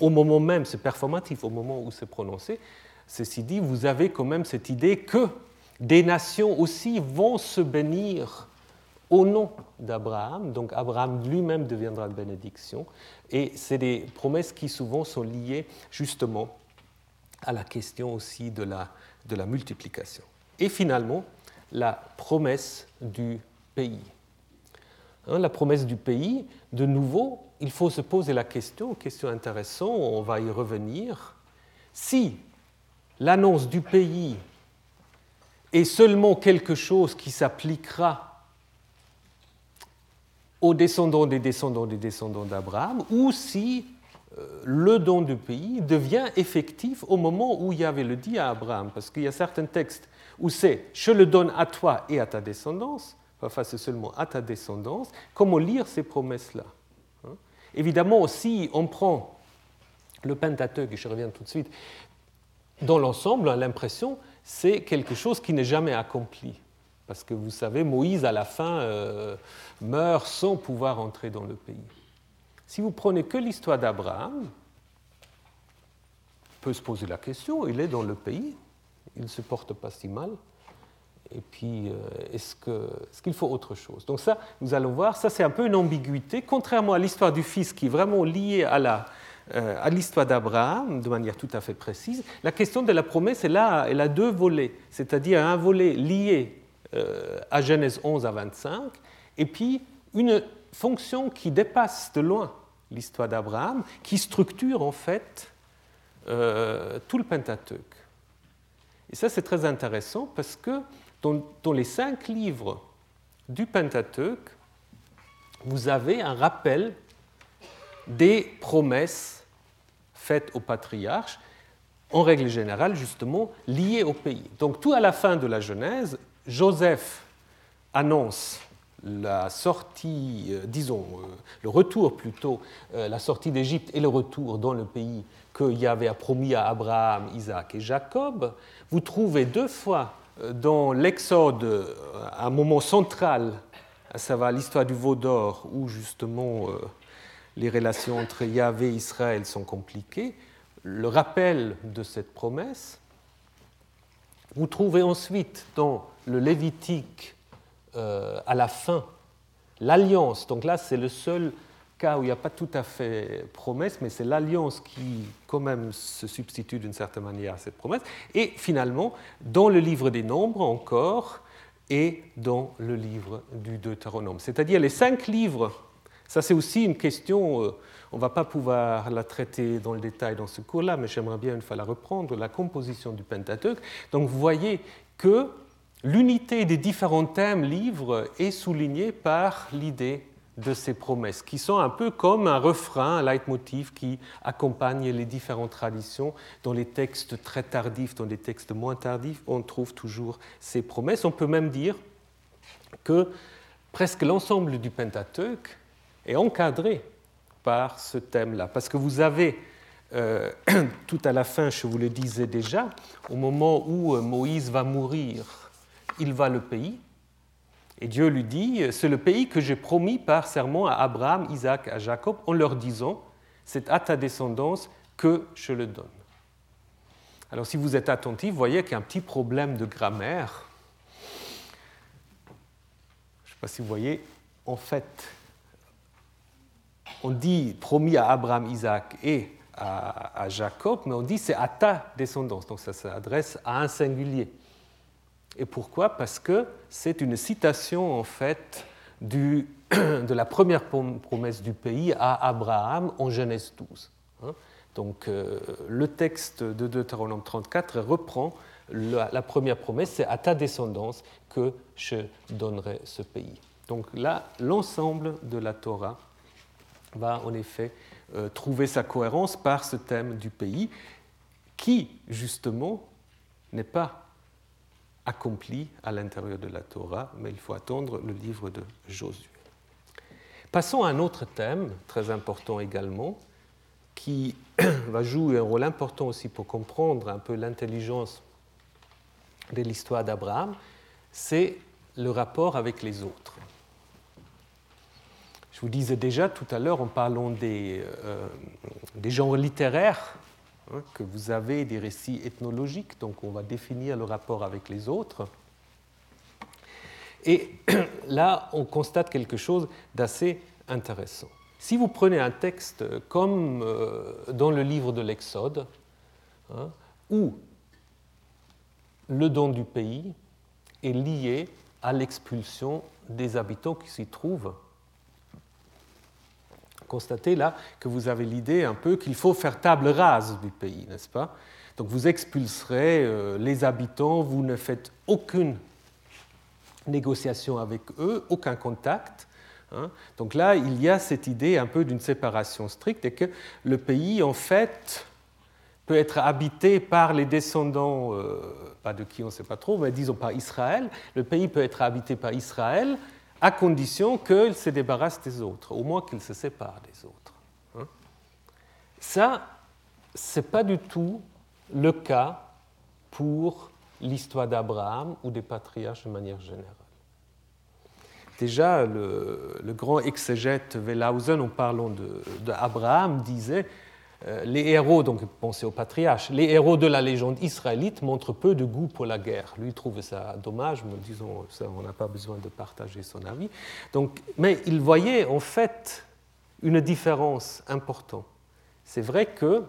au moment même, c'est performatif, au moment où c'est prononcé. Ceci dit, vous avez quand même cette idée que des nations aussi vont se bénir au nom d'Abraham. Donc Abraham lui-même deviendra une bénédiction. Et c'est des promesses qui souvent sont liées justement à la question aussi de la, multiplication. Et finalement, la promesse du pays. Hein, la promesse du pays, de nouveau, il faut se poser la question, question intéressante, on va y revenir. Si l'annonce du pays est seulement quelque chose qui s'appliquera aux descendants des descendants des descendants d'Abraham, ou si euh, le don du pays devient effectif au moment où il y avait le dit à Abraham, parce qu'il y a certains textes où c'est je le donne à toi et à ta descendance, parfois c'est seulement à ta descendance, comment lire ces promesses-là? Évidemment aussi, on prend le Pentateuque, je reviens tout de suite, dans l'ensemble, l'impression, c'est quelque chose qui n'est jamais accompli. Parce que vous savez, Moïse, à la fin, euh, meurt sans pouvoir entrer dans le pays. Si vous prenez que l'histoire d'Abraham, on peut se poser la question, il est dans le pays, il ne se porte pas si mal, et puis euh, est-ce qu'il faut autre chose? Donc ça, nous allons voir, ça c'est un peu une ambiguïté, contrairement à l'histoire du Fils qui est vraiment liée à euh, l'histoire d'Abraham de manière tout à fait précise, la question de la promesse, elle a, elle a deux volets, c'est-à-dire un volet lié euh, à Genèse 11 à 25, et puis une fonction qui dépasse de loin l'histoire d'Abraham, qui structure en fait tout le Pentateuque. Et ça, c'est très intéressant parce que dans, les cinq livres du Pentateuque, vous avez un rappel des promesses faites aux patriarches, en règle générale, justement, liées au pays. Donc, tout à la fin de la Genèse, Joseph annonce la sortie, euh, disons, euh, le retour plutôt, euh, la sortie d'Égypte et le retour dans le pays que Yahvé promis à Abraham, Isaac et Jacob, vous trouvez deux fois dans l'Exode un moment central, à savoir l'histoire du veau d'or, où justement les relations entre Yahvé et Israël sont compliquées, le rappel de cette promesse. Vous trouvez ensuite dans le Lévitique, euh, à la fin, l'alliance, donc là c'est le seul où il n'y a pas tout à fait promesse, mais c'est l'alliance qui quand même se substitue d'une certaine manière à cette promesse. Et finalement, dans le livre des nombres encore, et dans le livre du Deutéronome. C'est-à-dire les cinq livres, ça c'est aussi une question, euh, on ne va pas pouvoir la traiter dans le détail dans ce cours-là, mais j'aimerais bien une fois la reprendre, la composition du Pentateuque. Donc vous voyez que L'unité des différents thèmes livres est soulignée par l'idée de ces promesses, qui sont un peu comme un refrain, un leitmotiv qui accompagne les différentes traditions. Dans les textes très tardifs, dans les textes moins tardifs, on trouve toujours ces promesses. On peut même dire que presque l'ensemble du Pentateuque est encadré par ce thème-là, parce que vous avez euh, (clears throat) tout à la fin, je vous le disais déjà, au moment où euh, Moïse va mourir, il va le pays. Et Dieu lui dit, c'est le pays que j'ai promis par serment à Abraham, Isaac, à Jacob, en leur disant, c'est à ta descendance que je le donne. Alors si vous êtes attentif, vous voyez qu'il y a un petit problème de grammaire. Je ne sais pas si vous voyez, en fait, on dit promis à Abraham, Isaac et à, Jacob, mais on dit c'est à ta descendance. Donc ça s'adresse à un singulier. Et pourquoi? Parce que c'est une citation en fait (clears throat) de la première promesse du pays à Abraham en Genèse 12. Hein. Donc euh, le texte de Deutéronome 34 reprend la, première promesse, c'est à ta descendance que je donnerai ce pays. Donc là, l'ensemble de la Torah va en effet euh, trouver sa cohérence par ce thème du pays qui, justement, n'est pas accompli à l'intérieur de la Torah, mais il faut attendre le livre de Josué. Passons à un autre thème, très important également, qui (clears throat) va jouer un rôle important aussi pour comprendre un peu l'intelligence de l'histoire d'Abraham, c'est le rapport avec les autres. Je vous disais déjà tout à l'heure en parlant des, euh, des genres littéraires hein, que vous avez des récits ethnologiques, donc on va définir le rapport avec les autres. Et (clears throat) là, on constate quelque chose d'assez intéressant. Si vous prenez un texte comme euh, dans le livre de l'Exode, hein, où le don du pays est lié à l'expulsion des habitants qui s'y trouvent, constatez là que vous avez l'idée un peu qu'il faut faire table rase du pays, n'est-ce pas? Donc vous expulserez euh, les habitants, vous ne faites aucune négociation avec eux, aucun contact. Hein. Donc là, il y a cette idée un peu d'une séparation stricte et que le pays, en fait, peut être habité par les descendants, euh, pas de qui on ne sait pas trop, mais disons par Israël. Le pays peut être habité par Israël à condition qu'il se débarrasse des autres, au moins qu'il se sépare des autres. Hein. Ça, ce n'est pas du tout le cas pour l'histoire d'Abraham ou des patriarches de manière générale. Déjà, le, grand exégète Wellhausen, en parlant d'Abraham, disait les héros, donc pensez aux patriarches, les héros de la légende israélite montrent peu de goût pour la guerre. Lui trouve ça dommage, mais disons, on n'a pas besoin de partager son avis. Donc, mais il voyait en fait une différence importante. C'est vrai que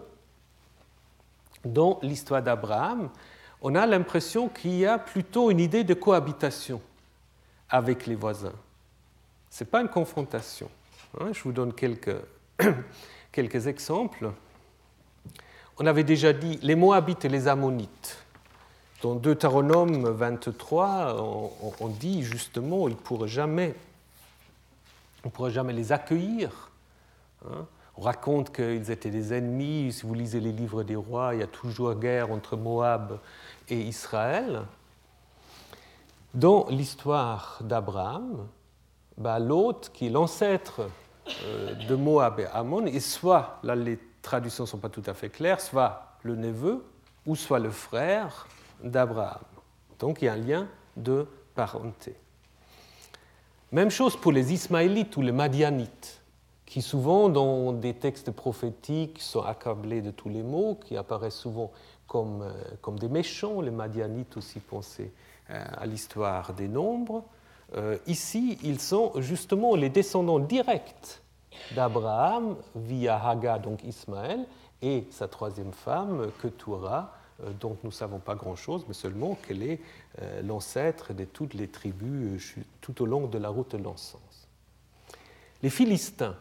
dans l'histoire d'Abraham, on a l'impression qu'il y a plutôt une idée de cohabitation avec les voisins. Ce n'est pas une confrontation. Hein. Je vous donne quelques, (clears throat) quelques exemples. On avait déjà dit les Moabites et les Ammonites. Dans Deutéronome 23, on, dit justement ils ne pourraient jamais, on pourrait jamais les accueillir. Hein. On raconte qu'ils étaient des ennemis. Si vous lisez les livres des rois, il y a toujours guerre entre Moab et Israël. Dans l'histoire d'Abraham, bah, l'autre, qui est l'ancêtre de Moab et Ammon, et soit là, les traductions ne sont pas tout à fait claires, soit le neveu ou soit le frère d'Abraham. Donc il y a un lien de parenté. Même chose pour les Ismaélites ou les Madianites, qui souvent dans des textes prophétiques sont accablés de tous les maux, qui apparaissent souvent comme, euh, comme des méchants. Les Madianites aussi pensaient euh, à l'histoire des nombres. Euh, ici, ils sont justement les descendants directs d'Abraham via Hagar, donc Ismaël, et sa troisième femme, Ketura, euh, dont nous ne savons pas grand-chose, mais seulement qu'elle est euh, l'ancêtre de toutes les tribus tout au long de la route de l'encens. Les Philistins,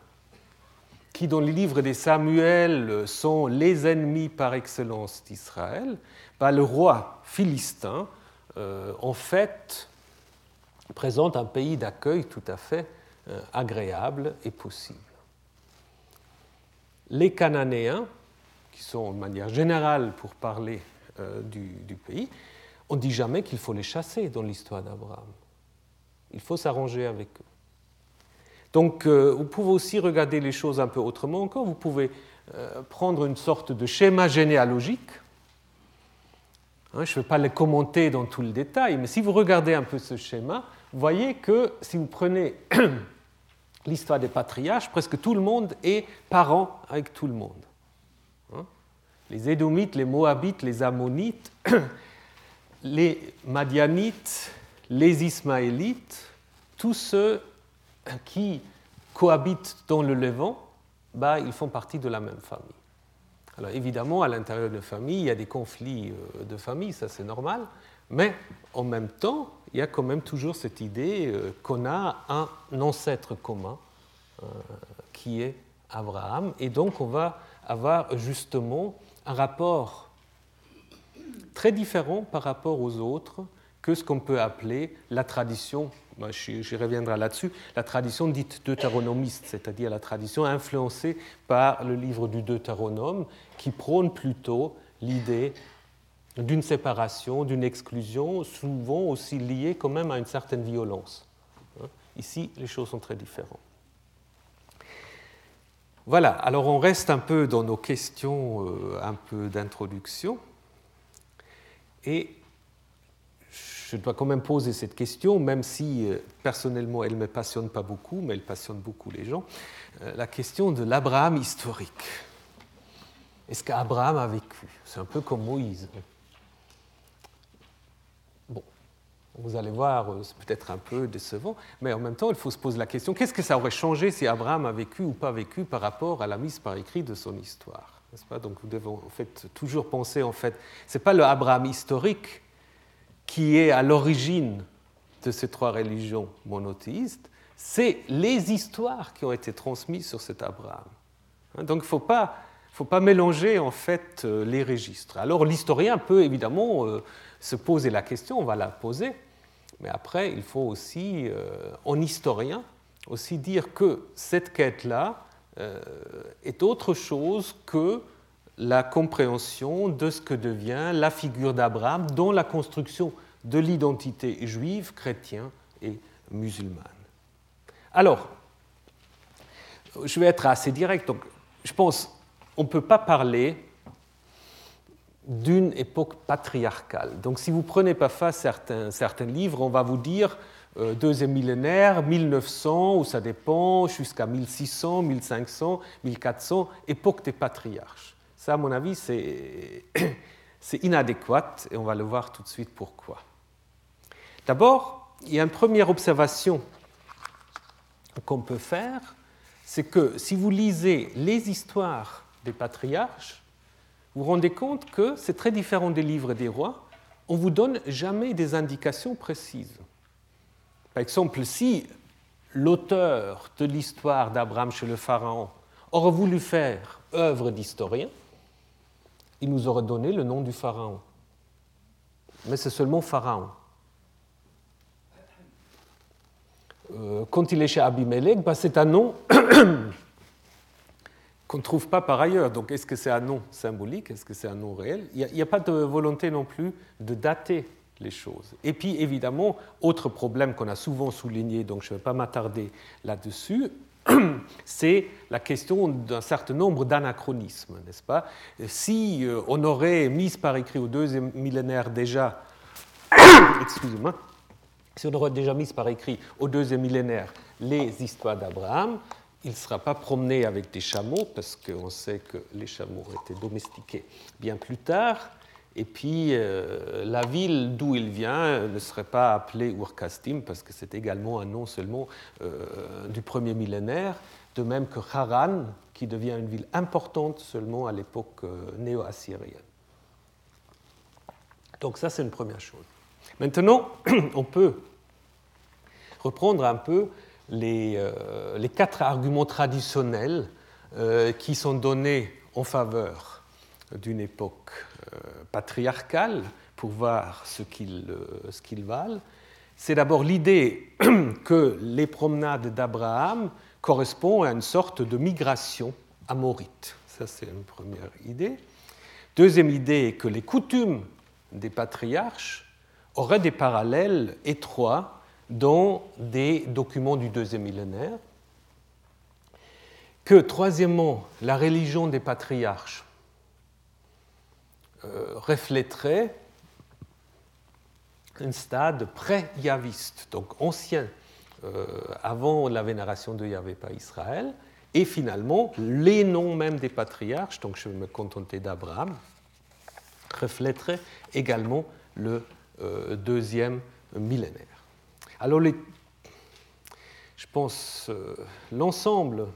qui dans les livres des Samuel sont les ennemis par excellence d'Israël, bah, le roi philistin, en fait, présente un pays d'accueil tout à fait euh, agréable et possible. Les Cananéens, qui sont de manière générale pour parler euh, du, pays, on ne dit jamais qu'il faut les chasser dans l'histoire d'Abraham. Il faut s'arranger avec eux. Donc euh, vous pouvez aussi regarder les choses un peu autrement encore. Vous pouvez prendre une sorte de schéma généalogique Hein, je ne vais pas les commenter dans tout le détail, mais si vous regardez un peu ce schéma, vous voyez que si vous prenez (clears throat) l'histoire des patriarches, presque tout le monde est parent avec tout le monde. Hein? Les Édomites, les Moabites, les Ammonites, (clears throat) les Madianites, les Ismaélites, tous ceux qui cohabitent dans le Levant, bah, ils font partie de la même famille. Alors évidemment, à l'intérieur de la famille, il y a des conflits euh, de famille, ça c'est normal, mais en même temps, il y a quand même toujours cette idée euh, qu'on a un ancêtre commun euh, qui est Abraham, et donc on va avoir justement un rapport très différent par rapport aux autres que ce qu'on peut appeler la tradition j'y reviendrai là-dessus, la tradition dite deutéronomiste, c'est-à-dire la tradition influencée par le livre du Deutéronome, qui prône plutôt l'idée d'une séparation, d'une exclusion, souvent aussi liée quand même à une certaine violence. Hein. Ici, les choses sont très différentes. Voilà, alors on reste un peu dans nos questions, euh, un peu d'introduction. Et je dois quand même poser cette question, même si euh, personnellement elle ne me passionne pas beaucoup, mais elle passionne beaucoup les gens, euh, la question de l'Abraham historique. Est-ce qu'Abraham a vécu? C'est un peu comme Moïse. Vous allez voir, euh, c'est peut-être un peu décevant, mais en même temps, il faut se poser la question, qu'est-ce que ça aurait changé si Abraham a vécu ou pas vécu par rapport à la mise par écrit de son histoire pas? Donc vous devez en fait toujours penser, en fait, ce n'est pas le Abraham historique qui est à l'origine de ces trois religions monothéistes, c'est les histoires qui ont été transmises sur cet Abraham. Hein, donc il ne faut pas, faut pas mélanger en fait euh, les registres. Alors l'historien peut évidemment euh, se poser la question, on va la poser, mais après il faut aussi, euh, en historien, aussi dire que cette quête-là est autre chose que la compréhension de ce que devient la figure d'Abraham dans la construction de l'identité juive, chrétienne et musulmane. Alors, je vais être assez direct. Donc, je pense qu'on ne peut pas parler d'une époque patriarcale. Donc, si vous prenez parfois certains, certains livres, on va vous dire euh, deuxième millénaire, 1900, ou ça dépend, jusqu'à 1600, 1500, 1400, époque des patriarches. Ça, à mon avis, (coughs) c'est inadéquat et on va le voir tout de suite pourquoi. D'abord, il y a une première observation qu'on peut faire, c'est que si vous lisez les histoires des patriarches, vous vous rendez compte que c'est très différent des livres des rois. On ne vous donne jamais des indications précises. Par exemple, si l'auteur de l'histoire d'Abraham chez le Pharaon aurait voulu faire œuvre d'historien, il nous aurait donné le nom du Pharaon. Mais c'est seulement Pharaon. Euh, quand il est chez Abimelech, bah, c'est un nom qu'on ne trouve pas par ailleurs. Donc est-ce que c'est un nom symbolique? Est-ce que c'est un nom réel? Il n'y a, pas de volonté non plus de dater les choses. Et puis évidemment, autre problème qu'on a souvent souligné, donc je ne vais pas m'attarder là-dessus, (clears throat) c'est la question d'un certain nombre d'anachronismes, n'est-ce pas? Si euh, on aurait mis par écrit au deuxième millénaire déjà, (clears throat) excusez-moi, si on aurait déjà mis par écrit au deuxième millénaire les histoires d'Abraham, il ne sera pas promené avec des chameaux, parce qu'on sait que les chameaux ont été domestiqués bien plus tard, et puis, euh, la ville d'où il vient ne serait pas appelée Urkastim, parce que c'est également un nom seulement euh, du premier millénaire, de même que Haran, qui devient une ville importante seulement à l'époque euh, néo-assyrienne. Donc ça, c'est une première chose. Maintenant, (clears throat) on peut reprendre un peu les, les quatre arguments traditionnels qui sont donnés en faveur d'une époque euh, patriarcale pour voir ce qu'ils euh, valent. C'est d'abord l'idée (clears throat) que les promenades d'Abraham correspondent à une sorte de migration amorite. Ça, c'est une première idée. Deuxième idée est que les coutumes des patriarches auraient des parallèles étroits dans des documents du deuxième millénaire. Que, troisièmement, la religion des patriarches euh, reflèterait un stade pré-yaviste, donc ancien, euh, avant la vénération de Yahvé par Israël, et finalement les noms même des patriarches, donc je vais me contenter d'Abraham, reflèteraient également le euh, deuxième millénaire. Alors, je pense l'ensemble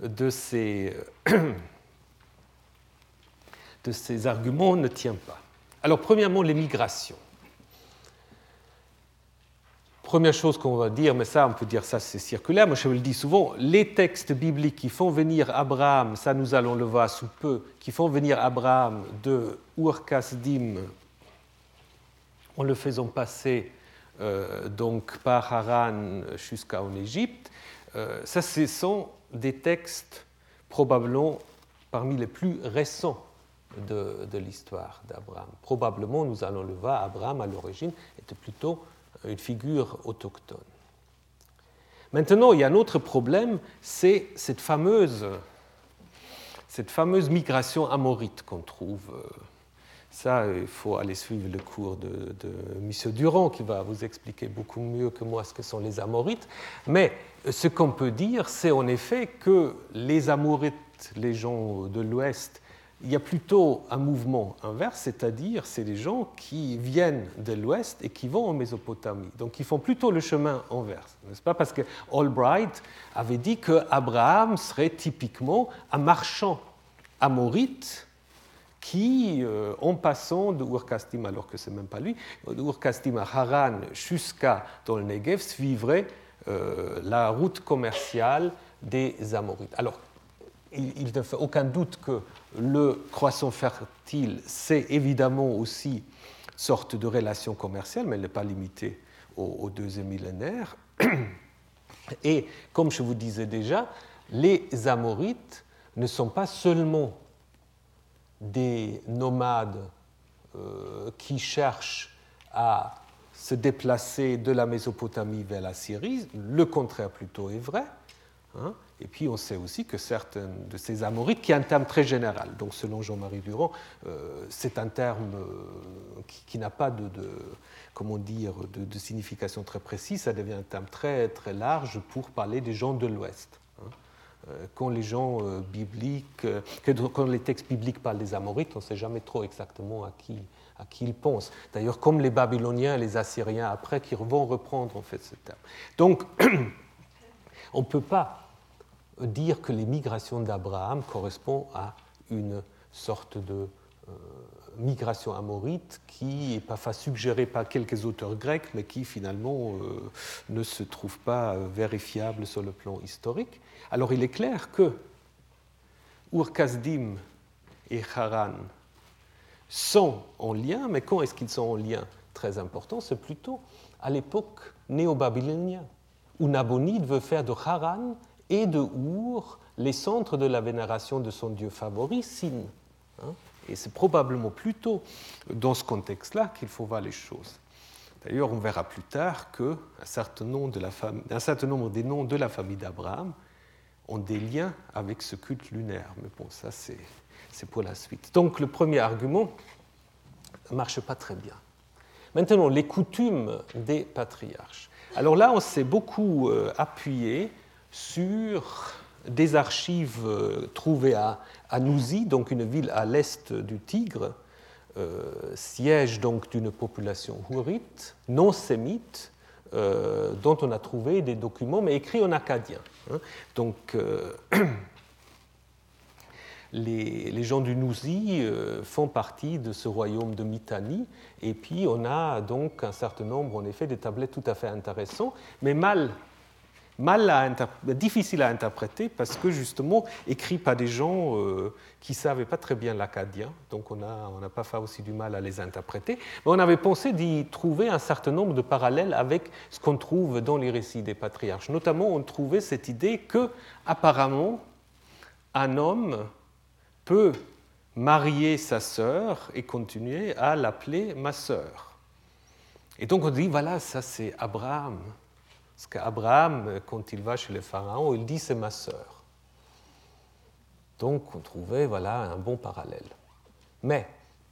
de ces (clears throat) de ces arguments ne tient pas. Alors, premièrement, les migrations. Première chose qu'on va dire, mais ça, on peut dire ça, c'est circulaire. Moi, je le dis souvent, les textes bibliques qui font venir Abraham, ça, nous allons le voir sous peu, qui font venir Abraham de Ur-Kasdim en le faisant passer euh, donc par Haran jusqu'en Égypte, euh, ça, ce sont des textes probablement parmi les plus récents de, l'histoire d'Abraham. Probablement, nous allons le voir, Abraham à l'origine était plutôt une figure autochtone. Maintenant, il y a un autre problème, c'est cette fameuse, cette fameuse migration amorite qu'on trouve euh, Ça, il faut aller suivre le cours de, de M. Durand qui va vous expliquer beaucoup mieux que moi ce que sont les Amorites. Mais ce qu'on peut dire, c'est en effet que les Amorites, les gens de l'Ouest, il y a plutôt un mouvement inverse, c'est-à-dire c'est des gens qui viennent de l'ouest et qui vont en Mésopotamie. Donc ils font plutôt le chemin inverse, n'est-ce pas? Parce que Albright avait dit que Abraham serait typiquement un marchand amorite qui, euh, en passant de Ur-Kasdim, alors que ce n'est même pas lui, de Ur-Kasdim à Haran jusqu'à dans le Negev, suivrait euh, la route commerciale des Amorites. Alors, il ne fait aucun doute que le croissant fertile, c'est évidemment aussi sorte de relation commerciale, mais elle n'est pas limitée au, deuxième millénaire. Et comme je vous disais déjà, les Amorites ne sont pas seulement des nomades euh, qui cherchent à se déplacer de la Mésopotamie vers la Syrie, le contraire plutôt est vrai. Hein. Et puis on sait aussi que certains de ces Amorites, qui est un terme très général, donc selon Jean-Marie Durand, euh, c'est un terme euh, qui, n'a pas de, comment dire, de, signification très précise, ça devient un terme très, très large pour parler des gens de l'Ouest. Euh, quand les gens bibliques, quand les textes bibliques parlent des Amorites, on ne sait jamais trop exactement à qui, ils pensent. D'ailleurs, comme les Babyloniens et les Assyriens après, qui vont reprendre en fait ce terme. Donc, (clears throat) on ne peut pas dire que les migrations d'Abraham correspondent à une sorte de euh, migration amorite qui n'est pas suggérée par quelques auteurs grecs, mais qui finalement euh, ne se trouve pas euh, vérifiable sur le plan historique. Alors il est clair que Ur-Kasdim et Haran sont en lien, mais quand est-ce qu'ils sont en lien Très important, c'est plutôt à l'époque néo-babylonienne, où Nabonide veut faire de Haran et de Our les centres de la vénération de son dieu favori, Sin. Hein. Et c'est probablement plutôt dans ce contexte-là qu'il faut voir les choses. D'ailleurs, on verra plus tard qu'un certain, nombre un certain nombre des noms de la famille d'Abraham ont des liens avec ce culte lunaire. Mais bon, ça, c'est pour la suite. Donc, le premier argument ne marche pas très bien. Maintenant, les coutumes des patriarches. Alors là, on s'est beaucoup euh, appuyé sur des archives euh, trouvées à, à donc une ville à l'est du Tigre, euh, siège donc d'une population hourite, non sémite, euh, dont on a trouvé des documents, mais écrits en acadien. Hein. Donc, (clears throat) les, gens du Nouzi font partie de ce royaume de Mitanni, et puis on a donc un certain nombre, en effet, de tablettes tout à fait intéressants, mais mal mal difficile à interpréter parce que justement écrit par des gens euh, qui ne savaient pas très bien l'acadien, donc on n'a on pas fait aussi du mal à les interpréter. Mais on avait pensé d'y trouver un certain nombre de parallèles avec ce qu'on trouve dans les récits des patriarches. Notamment, on trouvait cette idée que apparemment un homme peut marier sa sœur et continuer à l'appeler ma sœur. Et donc on dit voilà, ça c'est Abraham parce qu'Abraham, quand il va chez le pharaon, il dit c'est ma sœur. Donc on trouvait voilà un bon parallèle. Mais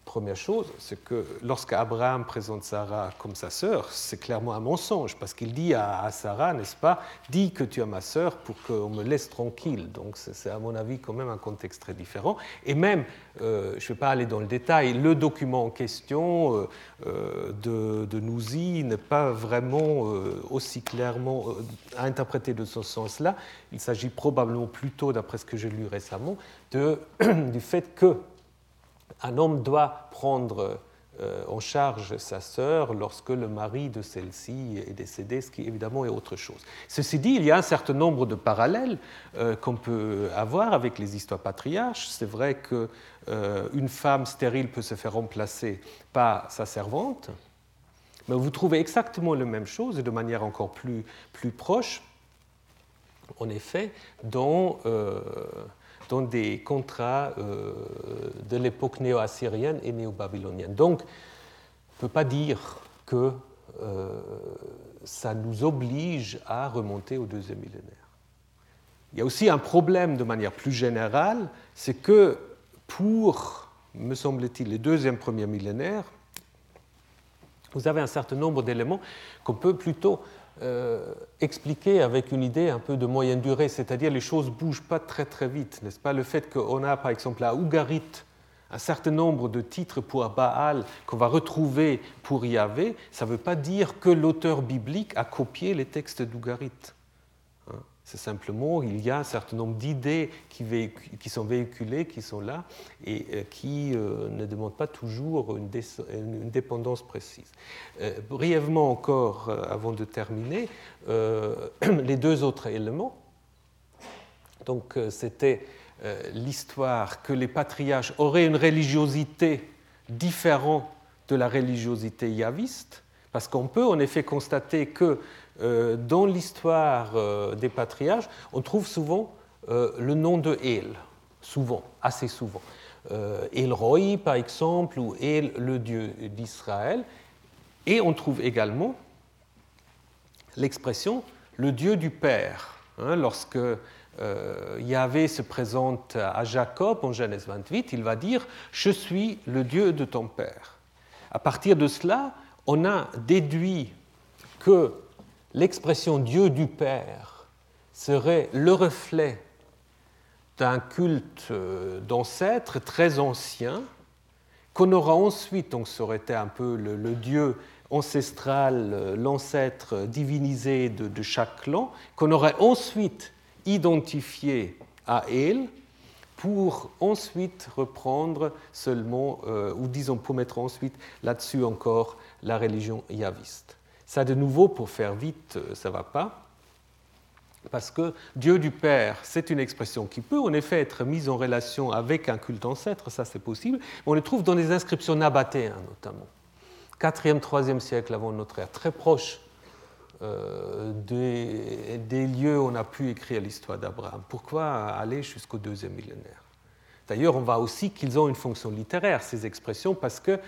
Première chose, c'est que lorsqu'Abraham présente Sarah comme sa sœur, c'est clairement un mensonge, parce qu'il dit à, Sarah, n'est-ce pas, dis que tu es ma sœur pour qu'on me laisse tranquille. Donc c'est à mon avis quand même un contexte très différent. Et même, euh, je ne vais pas aller dans le détail, le document en question euh, euh, de, de Nouzi n'est pas vraiment aussi clairement interprété de ce sens-là. Il s'agit probablement plutôt, d'après ce que j'ai lu récemment, (clears throat) du fait que un homme doit prendre euh, en charge sa sœur lorsque le mari de celle-ci est décédé, ce qui évidemment est autre chose. Ceci dit, il y a un certain nombre de parallèles euh, qu'on peut avoir avec les histoires patriarches. C'est vrai qu'une euh, femme stérile peut se faire remplacer par sa servante, mais vous trouvez exactement la même chose et de manière encore plus, plus proche, en effet, dans dans des contrats euh, de l'époque néo-assyrienne et néo-babylonienne. Donc, on ne peut pas dire que euh, ça nous oblige à remonter au deuxième millénaire. Il y a aussi un problème de manière plus générale, c'est que pour me semble-t-il, les deuxième premiers millénaires, vous avez un certain nombre d'éléments qu'on peut plutôt euh, expliquer avec une idée un peu de moyenne durée, c'est-à-dire les choses ne bougent pas très très vite, n'est-ce pas? Le fait qu'on a par exemple à Ougarit un certain nombre de titres pour Baal qu'on va retrouver pour Yahvé, ça ne veut pas dire que l'auteur biblique a copié les textes d'Ougarit. C'est simplement il y a un certain nombre d'idées qui, sont véhiculées, qui sont là, et euh, qui euh, ne demandent pas toujours une, dépendance précise. Euh, brièvement encore, avant de terminer, (clears throat) les deux autres éléments. Donc c'était l'histoire que les patriarches auraient une religiosité différente de la religiosité yaviste, parce qu'on peut en effet constater que dans l'histoire euh, des patriarches, on trouve souvent euh, le nom de El, souvent, assez souvent. El Roi, par exemple, ou El, le Dieu d'Israël. Et on trouve également l'expression le Dieu du Père. Hein, lorsque Yahvé se présente à Jacob en Genèse 28, il va dire Je suis le Dieu de ton Père. À partir de cela, on a déduit que l'expression Dieu du Père serait le reflet d'un culte euh, d'ancêtres très ancien, qu'on aura ensuite, donc ça aurait été un peu le, Dieu ancestral, euh, l'ancêtre divinisé de, chaque clan, qu'on aurait ensuite identifié à El, pour ensuite reprendre seulement, euh, ou disons pour mettre ensuite là-dessus encore la religion yaviste. Ça, de nouveau, pour faire vite, euh, ça ne va pas. Parce que Dieu du Père, c'est une expression qui peut en effet être mise en relation avec un culte ancêtre, ça c'est possible. On le trouve dans les inscriptions nabatéennes notamment. 4e, 3e siècle avant notre ère, très proche euh, des, lieux où on a pu écrire l'histoire d'Abraham. Pourquoi aller jusqu'au deuxième millénaire? D'ailleurs, on voit aussi qu'ils ont une fonction littéraire, ces expressions, parce que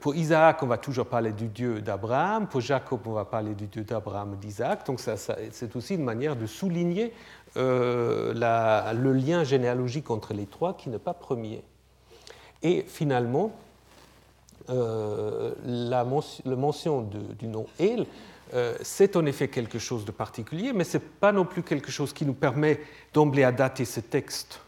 pour Isaac, on va toujours parler du Dieu d'Abraham. Pour Jacob, on va parler du Dieu d'Abraham et d'Isaac. Donc c'est aussi une manière de souligner euh, le lien généalogique entre les trois qui n'est pas premier. Et finalement, euh, la, mention du nom El, c'est en effet quelque chose de particulier, mais ce n'est pas non plus quelque chose qui nous permet d'emblée à dater ce texte euh,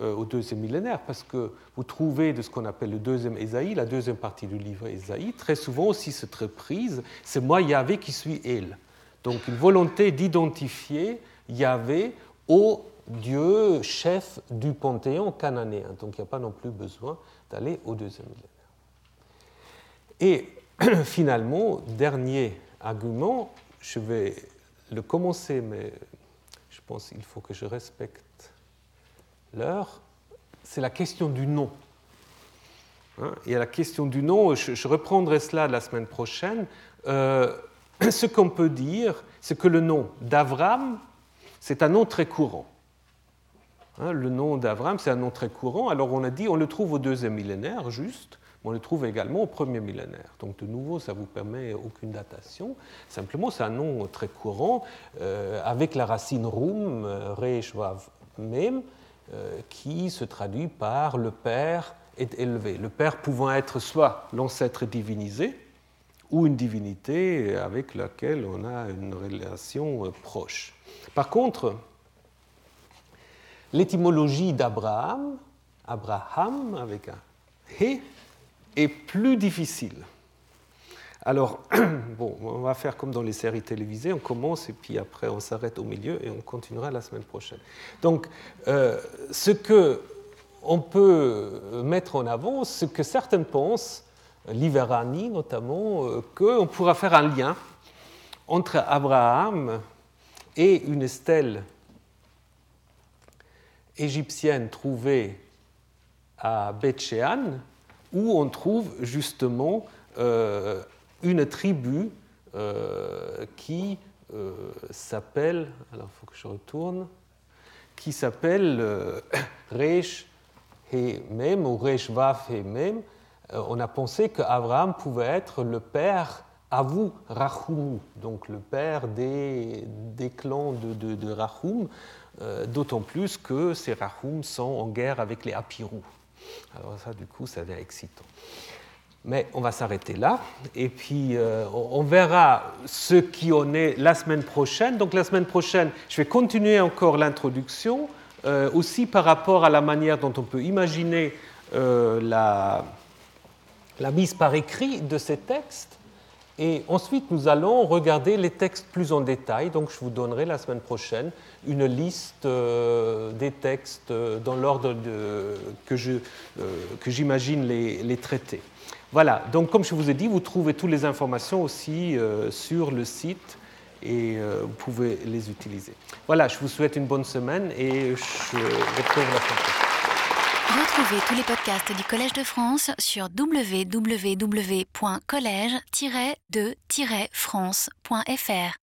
au deuxième millénaire, parce que vous trouvez de ce qu'on appelle le deuxième Ésaïe, la deuxième partie du livre Ésaïe, très souvent aussi cette reprise, c'est moi Yahvé qui suis Elle. Donc une volonté d'identifier Yahvé au Dieu chef du panthéon cananéen. Donc il n'y a pas non plus besoin d'aller au deuxième millénaire. Et (clears throat) finalement, dernier argument, je vais le commencer, mais je pense qu'il faut que je respecte l'heure, c'est la question du nom. Hein, il y a la question du nom, je, reprendrai cela la semaine prochaine. Euh, (clears throat) ce qu'on peut dire, c'est que le nom d'Avram, c'est un nom très courant. Hein, le nom d'Avram, c'est un nom très courant. Alors on a dit, on le trouve au deuxième millénaire, juste, mais on le trouve également au premier millénaire. Donc de nouveau, ça ne vous permet aucune datation. Simplement, c'est un nom très courant, euh, avec la racine roum, euh, euh, qui se traduit par le Père est élevé. Le Père pouvant être soit l'ancêtre divinisé, ou une divinité avec laquelle on a une relation euh, proche. Par contre, l'étymologie d'Abraham, Abraham avec un He, est plus difficile. Alors, (clears throat) bon, on va faire comme dans les séries télévisées, on commence et puis après on s'arrête au milieu et on continuera la semaine prochaine. Donc, euh, ce que on peut mettre en avant, ce que certaines pensent, Liverani notamment, euh, qu'on pourra faire un lien entre Abraham et une stèle égyptienne trouvée à Beth où on trouve justement euh, une tribu euh, qui euh, s'appelle, alors il faut que je retourne, qui s'appelle euh, (coughs) Resh Mem ou Resh Vaf Mem. on a pensé qu'Abraham pouvait être le père Avu Rahum, donc le père des, des clans de, de, de Rahum, d'autant plus que ces Rahum sont en guerre avec les Apirou. Alors ça, du coup, ça devient excitant. Mais on va s'arrêter là. Et puis, euh, on verra ce qui en est la semaine prochaine. Donc, la semaine prochaine, je vais continuer encore l'introduction, euh, aussi par rapport à la manière dont on peut imaginer euh, la, mise par écrit de ces textes. Et ensuite, nous allons regarder les textes plus en détail. Donc, je vous donnerai la semaine prochaine une liste des textes dans l'ordre que j'imagine les traiter. Voilà, donc comme je vous ai dit, vous trouvez toutes les informations aussi euh, sur le site et euh, vous pouvez les utiliser. Voilà, je vous souhaite une bonne semaine et je retrouve la prochaine. Retrouvez tous les podcasts du Collège de France sur www.collège-de-france.fr.